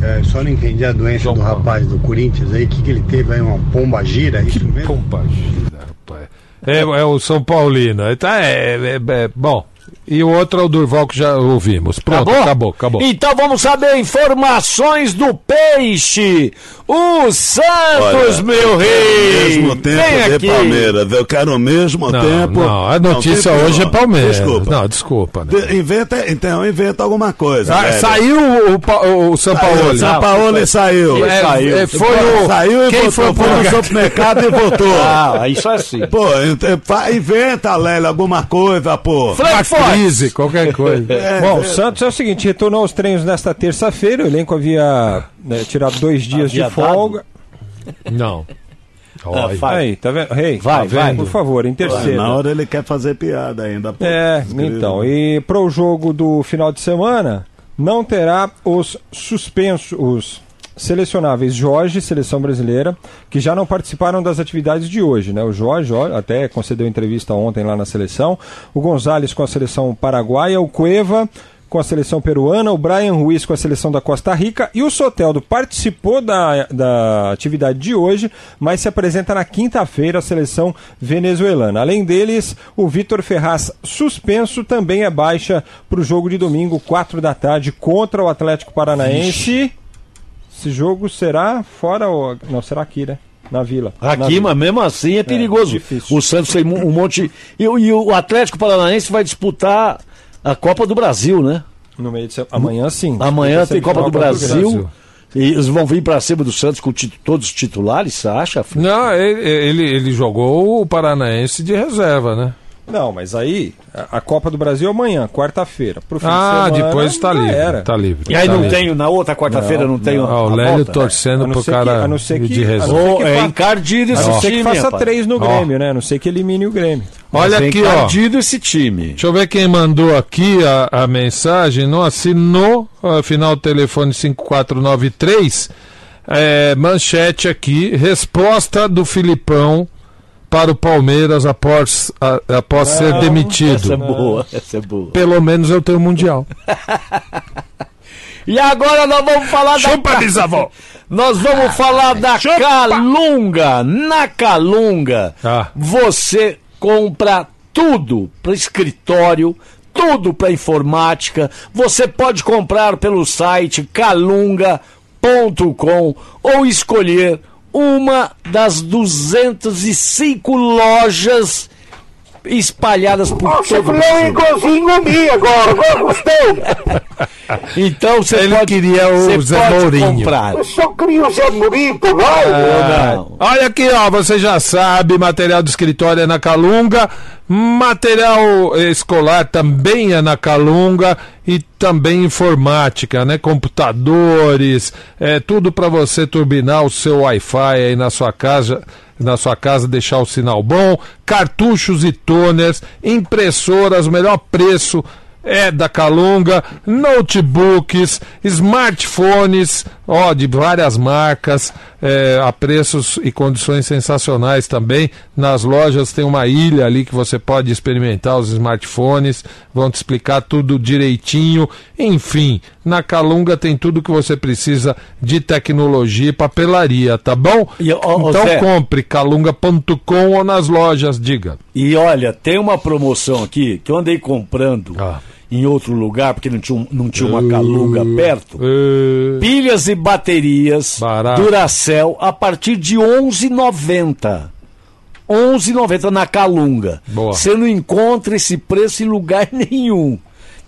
É, só não entendi a doença do rapaz do Corinthians aí, o que, que ele teve aí, uma pomba gira, é isso mesmo? Pomba gira, rapaz. É, é o São Paulino. Tá, é, é- é- bom, E o outro é o Durval que já ouvimos. Pronto, Acabou? acabou, acabou. Então vamos saber informações do peixe. O Santos, Olha, meu rei. Mesmo tempo Vem de aqui. Palmeiras. Eu quero o mesmo Não, tempo. não, a notícia tem hoje é. Palmeiras. Desculpa. Não, desculpa. Né? De- inventa, então, inventa alguma coisa. Ah, saiu o, Pa- o São Paulo. São Paulo saiu. É, Saiu. é, foi o. Saiu e quem voltou, foi foi no supermercado e voltou. Ah, isso é assim. Pô, inventa, Lélio, alguma coisa, pô. Uma crise, qualquer coisa. É, Bom, é. o Santos é o seguinte, retornou aos treinos nesta terça-feira, o elenco havia né, tirado dois dias Havia de folga. Não. Ah, vai. Aí, tá vendo? Rei, Vai, tá vendo? vai. Por favor, em terceiro. Na hora ele quer fazer piada ainda. Pô. É, Escreve. então, e para o jogo do final de semana, não terá os suspensos, os selecionáveis Jorge, seleção brasileira, que já não participaram das atividades de hoje, né? O Jorge até concedeu entrevista ontem lá na seleção, o Gonzalez com a seleção paraguaia, o Cueva com a seleção peruana, o Brian Ruiz com a seleção da Costa Rica e o Soteldo participou da, da atividade de hoje, mas se apresenta na quinta-feira a seleção venezuelana. Além deles, o Vitor Ferraz suspenso também é baixa para o jogo de domingo, 4 da tarde, contra o Atlético Paranaense. Esse jogo será fora ou. Não, será aqui, né? Na vila. Na Aqui, vila. mas mesmo assim é perigoso. difícil. o Santos tem um monte. E, o- e o Atlético Paranaense vai disputar a Copa do Brasil, né? No meio de. Amanhã sim. Amanhã tem Copa do Semifinal, Brasil. E eles vão vir pra cima do Santos com todos os titulares, você acha? Não, ele, ele, ele jogou o Paranaense de reserva, né? Não, mas aí, a, a Copa do Brasil é amanhã, quarta-feira. Pro fim de Ah, semana, depois tá já livre. era. Tá livre. E aí tá não livre. tem, na outra quarta-feira não, tem Ah, o a Lélio volta? torcendo A não pro que- cara a não ser que- de a não reserva. é encardido A esse não ser time, que faça rapaz. três no Ó. Grêmio, né? A não ser que elimine o Grêmio. Olha Mas aqui, ó. encardido esse time. Deixa eu ver quem mandou aqui a, a mensagem. Não assinou, ó, final do telefone 5493. É, manchete aqui. Resposta do Filipão para o Palmeiras após, a- após ser demitido. Essa é boa, essa é boa. Pelo menos eu tenho Mundial. E agora nós vamos falar Chupa, da. bisavó! Nós vamos falar da Calunga. Na Calunga, Ah. você compra tudo para escritório, tudo para informática. Você pode comprar pelo site calunga.com ou escolher uma das 205 lojas espalhadas por Você todo o falou igualzinho a mim agora, agora gostei. Então você Ele pode, queria o você Zé pode Mourinho. comprar. Eu só queria o Zé Mourinho, vai. Não. Olha aqui, ó, você já sabe, material do escritório é na Calunga, material escolar também é na Calunga e também informática, né? Computadores, é tudo para você turbinar o seu Wi-Fi aí na sua casa, na sua casa deixar o sinal bom, cartuchos e toners, impressoras, o melhor preço é da Calunga, notebooks, smartphones, ó, de várias marcas, é, a preços e condições sensacionais também. Nas lojas tem uma ilha ali que você pode experimentar os smartphones, vão te explicar tudo direitinho. Enfim, na Calunga tem tudo que você precisa de tecnologia e papelaria, tá bom? E, ó, então Zé. compre calunga.com ou nas lojas, diga. E olha, tem uma promoção aqui que eu andei comprando em outro lugar, porque não tinha, não tinha uma calunga perto. Pilhas e baterias Barato. Duracell a partir de R$ 11,90. R$ 11,90 na calunga. Boa. Você não encontra esse preço em lugar nenhum.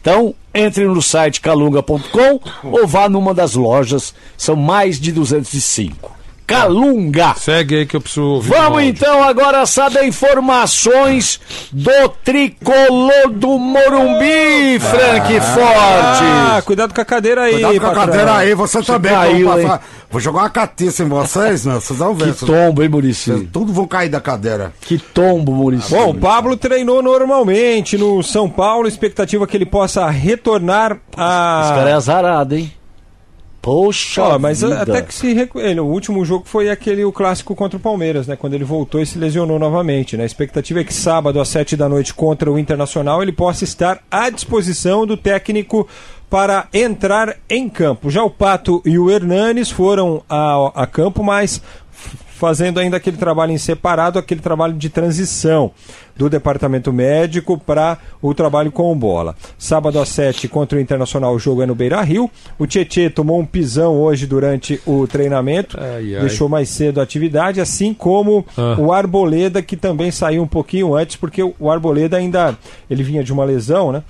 Então, entre no site calunga.com ou vá numa das lojas. São mais de 205. Calunga! Segue aí que eu preciso ouvir. o Vamos então agora saber informações do tricolor do Morumbi, Frank Ah, Forte. cuidado com a cadeira aí, Cuidado com a patrão. cadeira aí, você, também. caiu, passar- Vou jogar uma catiça em vocês, né? Vocês vão ver. Que tombo, hein, Murici? Tudo vão cair da cadeira. Que tombo, Murici. Bom, o Pablo treinou normalmente no São Paulo, expectativa que ele possa retornar Esse cara é a. azarado, hein? Poxa, Ó, mas vida. até que se recu- ele, o último jogo foi aquele o clássico contra o Palmeiras, né? Quando ele voltou e se lesionou novamente, né? A expectativa é que sábado às sete da noite contra o Internacional ele possa estar à disposição do técnico para entrar em campo. Já o Pato e o Hernanes foram a, a campo, mas fazendo ainda aquele trabalho em separado, aquele trabalho de transição do departamento médico para o trabalho com bola. Sábado às 7 contra o Internacional, o jogo é no Beira Rio. O Tietê tomou um pisão hoje durante o treinamento, Ai, ai. deixou mais cedo a atividade, assim como Ah. o Arboleda, que também saiu um pouquinho antes, porque o Arboleda ainda ele vinha de uma lesão, né?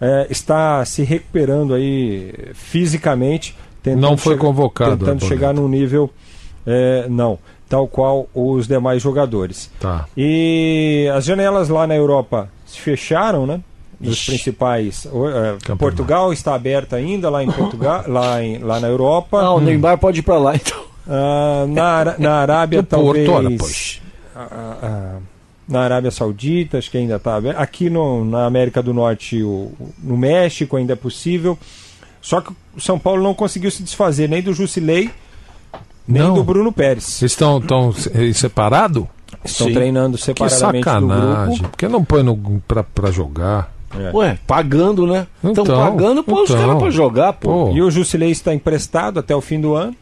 É, está se recuperando aí fisicamente. tentando Não foi chegar- convocado, Tentando Arboleda. chegar num nível. é, não, tal qual os demais jogadores. Tá. E as janelas lá na Europa se fecharam, né? Dos principais. é, Portugal está aberta ainda lá em Portugal, lá, em, lá na Europa. Ah, o Neymar pode ir pra lá, então. Ah, na, na Arábia, Porto, talvez. ora, pois. Ah, na Arábia Saudita, acho que ainda está aberto. Aqui no, na América do Norte, o, no México ainda é possível. Só que o São Paulo não conseguiu se desfazer nem do Jusilei, nem Não. do Bruno Pérez. Estão tão separados? Estão treinando Que separadamente do sacanagem. grupo. Por que não põe no, pra, pra jogar? É. Ué, pagando, né? Estão Então, pagando, põe os então. caras pra jogar, pô. E o Jusilei está emprestado até o fim do ano.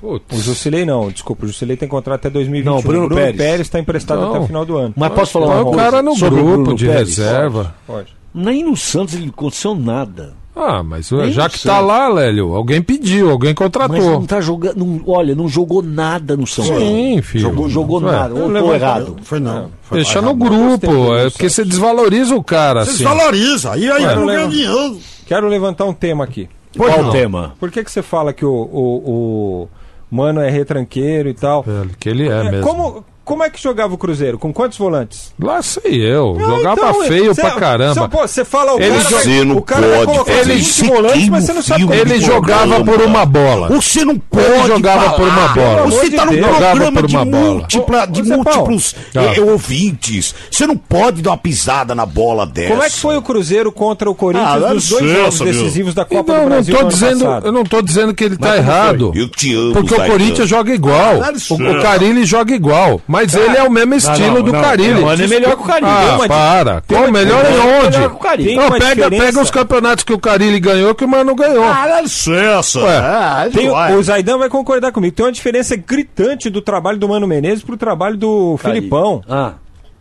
Putz. O Jusilei não, desculpa, o Jusilei tem contrato até 2021. Não, Bruno o Bruno Pérez. Pérez está emprestado Não. até o final do ano. Mas posso falar Põe uma o coisa? cara no sobre o grupo Bruno de Pérez? reserva. Pode. Nem no Santos ele aconteceu nada. Ah, mas Nem já que tá lá, Lélio, alguém pediu, alguém Mas contratou. não tá jogando. não- olha, não jogou nada no São Paulo. Sim, filho. Jogou, jogou nada. Ou tô errado. Foi não. Foi Deixa errado. no grupo, é porque você desvaloriza o cara. Você assim. desvaloriza. E aí Ué, não ganha dinheiro. Quero levantar um tema aqui. Qual não. o tema? Por que, que você fala que o, o, o Mano é retranqueiro e tal? É, Que ele é, É, mesmo. como, como é que jogava o Cruzeiro? Com quantos volantes? Lá sei eu. Ah, Jogava então, feio cê- pra caramba. cê- pô, Você fala o Ele cara, vai- não o cara vai pode colocar fazer 20 isso. volantes, mas você não sabe como Ele jogava por uma bola. Você não pode Ele jogava falar. por uma bola. Você tá num Ele jogava programa por de, uma bola. múltipla, de Ô, múltiplos eh, ouvintes. Você não pode dar uma pisada na bola dessa. Como é que foi o Cruzeiro contra o Corinthians Ah, nos dois jogos meu. decisivos da Copa Então, do eu não Brasil tô no ano dizendo, passado? eu não tô dizendo que ele tá errado. Eu te amo, Porque o. Corinthians joga igual. O Carilli joga igual. Mas ele é o mesmo estilo não, do não. Carilli. O Mano é melhor que o Carille. Ah, para. tem Qual uma- melhor em uma- onde? melhor o. Não, pega, diferença. pega os campeonatos que o Carilli ganhou que o Mano ganhou. Ah, dá licença. Ué. Ah, Tem- o Zaidan vai concordar comigo. Tem uma diferença gritante do trabalho do Mano Menezes pro trabalho do Filipão. Ah.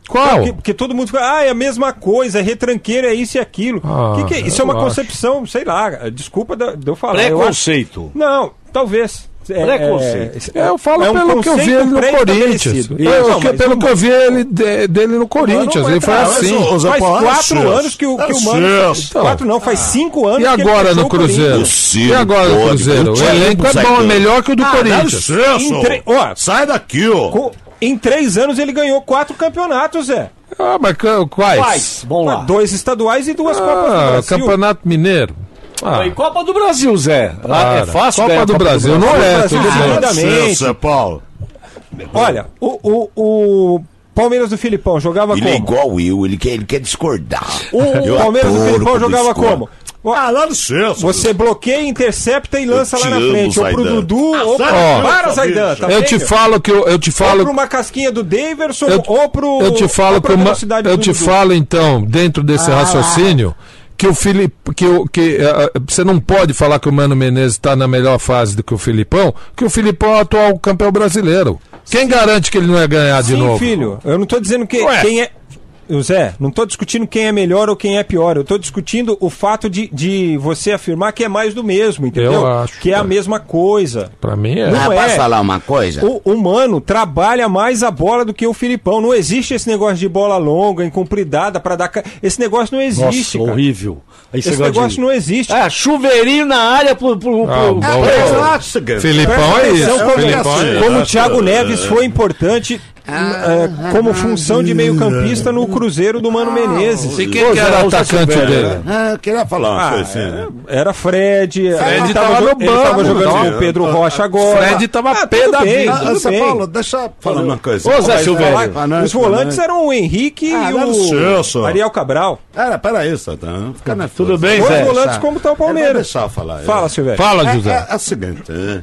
Qual? Porque, porque todo mundo fala, ah, é a mesma coisa, é retranqueiro, é isso e aquilo. Ah, que que é? Isso é uma acho. concepção, sei lá, desculpa de, eu falar. eu acho- Preconceito. Não, talvez. É, Preconceito. é- Eu falo é um pelo que eu vi ele no Corinthians. Eu- Não, que- pelo o- que eu vi ele, de- dele no Corinthians. Ele foi assim. Faz quatro anos que o, que o Mano. licença. Quatro não, faz cinco anos E agora no. Cruzeiro? E não agora no Cruzeiro? O elenco é bom, é melhor que o do Ah, Corinthians. Sai daqui, ó. Em três anos ele ganhou quatro campeonatos, Zé. Ah, mas quais? Quais? Vamos lá. Dois estaduais e duas Copas do Ah, Brasil. Campeonato Mineiro. Ah, E Copa do Brasil, Zé. Ah, para. é fácil Copa ganhar a do Brasil não é, Brasil tudo bem. licença, Paulo. Olha, o, o, o Palmeiras do Filipão jogava Ele é como? igual eu, ele quer, ele quer discordar. O Eu Palmeiras do Filipão jogava como? Ah, dá licença. Você bloqueia, intercepta e lança lá na amo, frente. Ou pro Zaidan. Dudu, Ah, ou pra... daqui, Para, Zaidan, tá Eu te falo que eu, eu te Ou falo. pra uma casquinha do Daverson, Eu, ou pro... eu te falo ou que uma- eu do te Dudu. falo então dentro desse raciocínio que o Felipe que, o- que eh, você não pode falar que o Mano Menezes está na melhor fase do que o Filipão, que o Filipão é o atual campeão brasileiro. Quem garante que ele não ia ganhar de Sim, novo? filho. Eu não tô dizendo que Ué. quem é. Zé, não tô discutindo quem é melhor ou quem é pior. Eu tô discutindo o fato de, de você afirmar que é mais do mesmo, entendeu? Eu acho, que é a mesma coisa. Pra mim é. Não Ah, é. posso falar uma coisa? O humano trabalha mais a bola do que o Filipão. Não existe esse negócio de bola longa, incompridada para dar. ca- Esse negócio não existe. Nossa, cara. horrível. Você Esse gosta de- negócio não existe. É, chuveirinho na área pro. pro, pro, Ah, pro- seguinte. Filipão é isso. Como, Filipão é como isso. o Thiago Neves foi importante é, como função de meio-campista no Cruzeiro do Mano Menezes. E quem que era o atacante dele? Ah, eu queria falar uma Ah, coisa assim. né? Era Fred. Fred ele tava jo- no ele banco, tava jogando com o Pedro Rocha agora. Fred tava ah, pé da bem, vida. Ah, tudo bem. Paulo, deixa eu falar uma coisa. Ô, Zé Silvério. noite, Os volantes eram o Henrique Ah, e o Ariel Cabral. Era, peraí, Satã. Fica na Tudo bem, Os Zé? volantes como tá o Ele Palmeiras. deixar eu falar. Fala, Silvério. Fala, É, José. é, é o seguinte, é,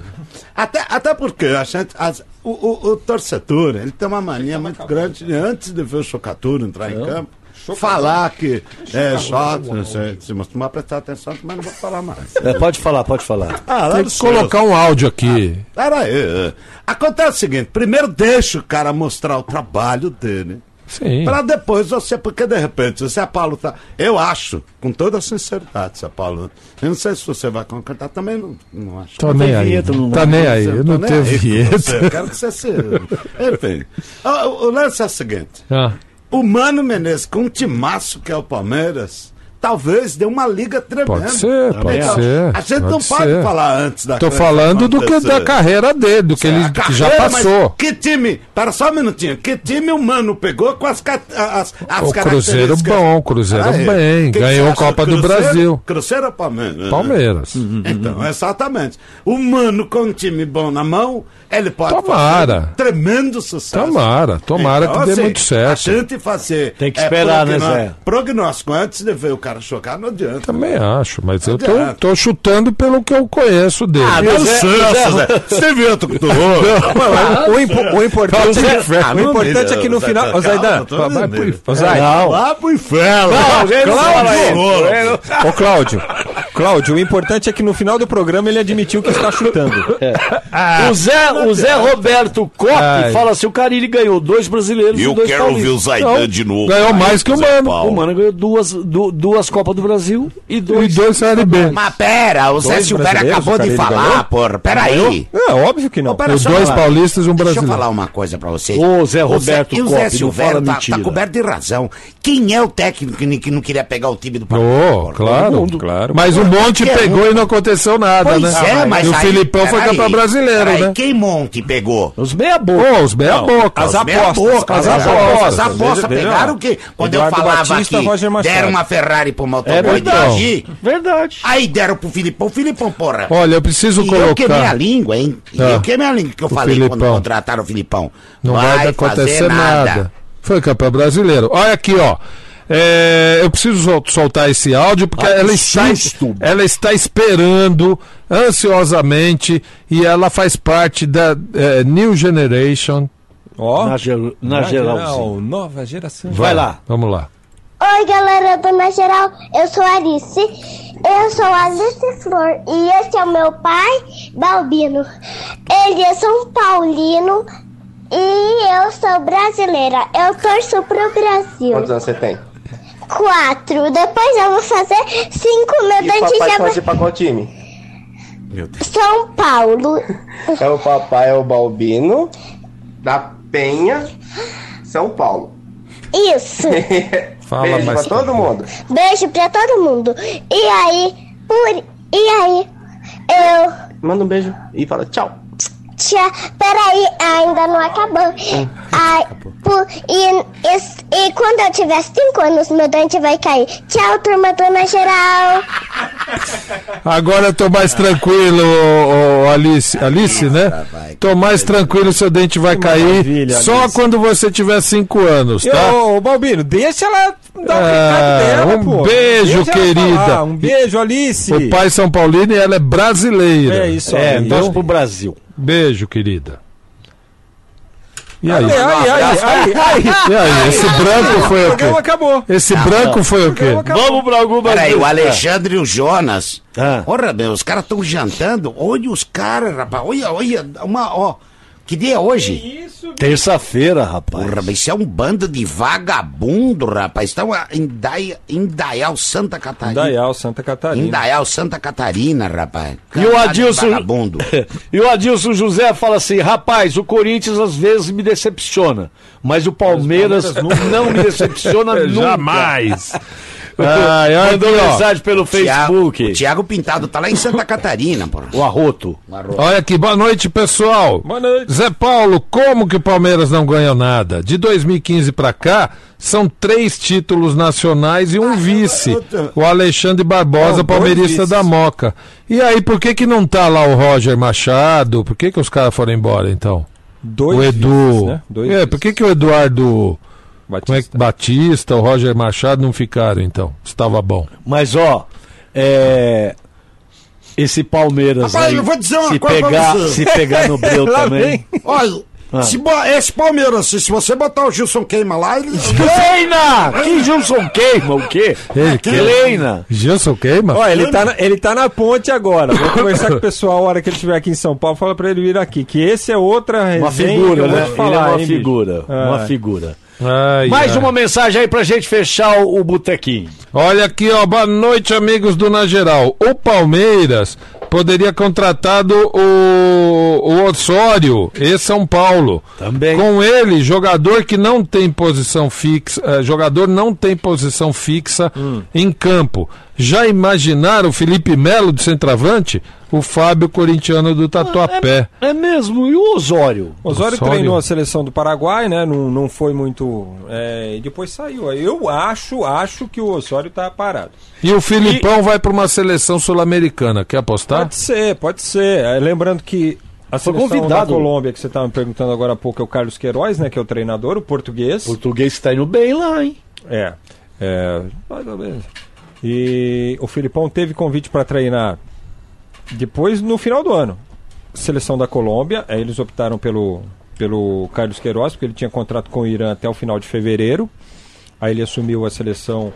até, até porque a gente, as- o, o, o torcedor ele tem uma mania muito grande de, antes de ver o Chocatura entrar em campo, falar que é chato, não sei, se você não prestar atenção, mas não vou falar mais. É, pode falar, pode falar. Ah, Tem que colocar um áudio aqui. Pera aí. é. Acontece o seguinte: primeiro deixa o cara mostrar o trabalho dele. Sim. Pra depois você, porque de repente, se a Paulo tá. Eu acho, com toda sinceridade, se a Paulo. Eu não sei se você vai concordar, também não, não acho. Tô nem aí. Tá nem aí. Eu não tenho vinheta. Eu quero que você se. Enfim. Ah, O, o lance é o seguinte: Ah. o Mano Menezes, com um timaço que é o Palmeiras. Talvez dê uma liga tremenda. Pode ser, pode Então, ser. A gente não pode pode ser. falar antes da Tô falando do que da carreira dele, do que ele já carreira, mas passou. Que time? Para só um minutinho. Que time o Mano pegou com as, as, as O Cruzeiro bom, o Cruzeiro Peraí. bem, Que ganhou a? Copa do Cruzeiro? Brasil. Cruzeiro ou Palmeiras? Palmeiras. Então, exatamente. O Mano com um time bom na mão, ele pode Tomara. fazer um tremendo sucesso. Tomara, tomara Então, que dê assim, muito certo. A gente fazer. Tem que esperar, né, prognó- Zé? Prognóstico antes de ver o cara chocar, não adianta. Também acho, mas eu tô, adianta. tô chutando pelo que eu conheço dele. Ah, eu não sei, Zé. Você viu outro que tu O, o impo- o importante, Não, é, o importante é que no final. Ô, Zaidan, vai pro Não. Pro inferno. Não, Vai, Cláudio! Cláudio! Ô, Cláudio, Cláudio, o importante é que no final do programa ele admitiu que está chutando. o, Zé, o Zé Roberto Cop fala assim: o Carilli ganhou dois brasileiros e Eu dois quero ouvir o paulistas. Zaidan Não, de novo. Ganhou mais que o Mano. O Mano ganhou duas, du- duas Copas do Brasil e E dois. dois Série B. Mas pera, o Zé Dois Silvério brasileiros, acabou o de falar, ganhou? porra. Peraí. É óbvio que não. Pera, Os eu dois falar. paulistas e um Deixa eu brasileiro. falar uma coisa pra vocês. Ô, Zé Roberto e o Cop, Zé fala tá, mentira. tá coberto de razão. Quem é o técnico que, não queria pegar o time do Oh, Palmeiras? claro, claro. Mas o Monte Qualquer pegou um. e não aconteceu nada, Pois né? é, mas e o aí- Filipão foi campeão brasileiro, né? Quem Monte pegou? Os meia boca. Pô, os meia boca. as Meia apostas, boca, as as apostas. apostas. As apostas pegaram o quê? Quando Eduardo eu falava Batista, aqui, Roger Machado. deram uma Ferrari pro É motoboy verdade. dirigir. Verdade. Aí deram pro Filipão. Filipão, porra. Olha, eu preciso E eu queimei a colocar. língua, hein? E Ah, eu queimei a língua que eu o falei quando Filipão. contrataram o Filipão. Não vai, acontecer nada. Foi campeão brasileiro. Olha aqui, ó. É, eu preciso sol- soltar esse áudio porque Ah, ela, está, ela está esperando ansiosamente e ela faz parte da é, New Generation. Ó, Na, ger- na geralzinho. nova geração. Vai lá. Vamos lá. Oi, galera do Na Geral, eu sou a Alice. Eu sou a Alice Flor e esse é o meu pai, Balbino. Ele é São Paulino e eu sou brasileira. Eu torço pro Brasil. Quantos anos você tem? Quatro. Depois eu vou fazer cinco. Meu E dente papai já vai. pra qual time? São Paulo. É o papai é o Balbino da Penha, São Paulo. Isso. Fala Beijo mais. pra todo mundo. Beijo pra todo mundo. E aí, por. E aí, eu. Manda um beijo e fala tchau. Tia, peraí, ainda não acabou. Ai, por, e, e, e quando eu tiver 5 anos, meu dente vai cair. Tchau, turma do Na Geral. Agora eu tô mais tranquilo, Alice. Alice, né? Tô mais tranquilo, seu dente vai cair só quando você tiver 5 anos, tá? Ô, Balbino, deixa ela dar o É, recado dela, um pô. beijo, querida. Um beijo, Alice. O pai São Paulino e ela é brasileira. É isso É, aí. torce pro Brasil. Beijo, querida. E aí? Ai, ai, ai, ai, ai. E aí, esse branco foi O quê? acabou. Esse branco foi o quê? Vamos pra alguma Peraí, o Alexandre e o Jonas. Ah. Porra, meu, os caras estão jantando. Olha os caras, rapaz. Olha, olha, uma, ó. Que dia é hoje? Terça-feira, rapaz. Porra, mas isso é um bando de vagabundo, rapaz. Estão em, Dai, em Dayal, Santa Catarina. Dayal, Santa Catarina. Em Dayal, Santa Catarina, rapaz. E o Caralho Adilson. Vagabundo. e o Adilson José fala assim: rapaz, o Corinthians às vezes me decepciona, mas o Palmeiras, não me decepciona nunca. Jamais. Olha Mandou aqui, mensagem pelo Facebook. Tiago, o Thiago Pintado tá lá em Santa Catarina, porra. O Arroto. Olha aqui, boa noite, pessoal. Boa noite. Zé Paulo, como que o Palmeiras não ganhou nada? De 2015 pra cá, são três títulos nacionais e um vice. eu- O Alexandre Barbosa, Não, palmeirista da Moca. E aí, por que que não tá lá o Roger Machado? Por que que os caras foram embora, então? Dois o Edu. vices, né? Dois é, por que que o Eduardo Batista. como é que, Batista, o Roger Machado não ficaram, então? Estava bom. Mas ó, é. Esse Palmeiras Rapaz, aí, eu vou dizer uma se coisa pegar, se pegar no breu também. Olha, Se bo- esse Palmeiras, assim, se você botar o Gilson Queima lá, ele. Kleina! Que Gilson queima o quê? Ele Kleina! Gilson queima? Ó, ele tá, na, ele tá na ponte agora. Vou conversar com o pessoal a hora que ele estiver aqui em São Paulo. Fala pra ele vir aqui, que esse é outra resenha Uma figura, né? te Ele falar, é uma hein, figura. bicho? Uma figura. Ai, Mais ai. uma mensagem aí pra gente fechar o, o botequinho. Olha aqui, ó. Boa noite, amigos do Na Geral. O Palmeiras poderia contratado o, o Osório, e São Paulo. Também. Com ele, jogador que não tem posição fixa, eh, jogador não tem posição fixa Hum. em campo. Já imaginaram o Felipe Melo de centroavante? O Fábio corintiano do Tatuapé. É mesmo, e o Osório? Osório Osório. treinou a seleção do Paraguai, né? Não, não foi muito. é, e depois saiu. Eu acho, acho que o Osório tá parado. E o Filipão vai para uma seleção sul-americana. Quer apostar? Pode ser, pode ser. É, lembrando que a Foi seleção convidado. da Colômbia, que você estava me perguntando agora há pouco, é o Carlos Queiroz, né? Que é o treinador, o português. O português tá indo bem lá, hein? É. é mais ou menos. E o Filipão teve convite para treinar depois no final do ano. Seleção da Colômbia, aí eles optaram pelo, pelo Carlos Queiroz, porque ele tinha contrato com o Irã até o final de fevereiro. Aí ele assumiu a seleção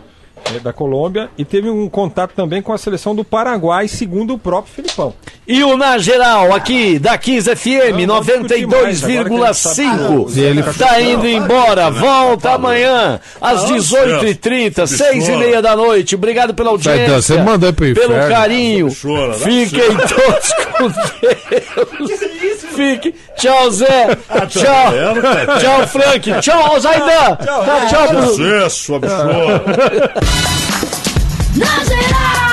eh, da Colômbia e teve um contato também com a seleção do Paraguai, segundo o próprio Filipão. E o Na Geral, aqui da 15 FM 92,5. E ele- Tá indo embora. Volta amanhã às 18h30, 6 e meia da noite. Obrigado pela audiência. Saidão, você mandou pro Pelo inferno. carinho. Chora, Fiquem todos com Deus. Fique. Tchau, Zé. Tchau. vendo, cara? Tchau, Frank. Tchau, Zaidan. Tchau, tchau. Sucesso, absurdo. Na geral.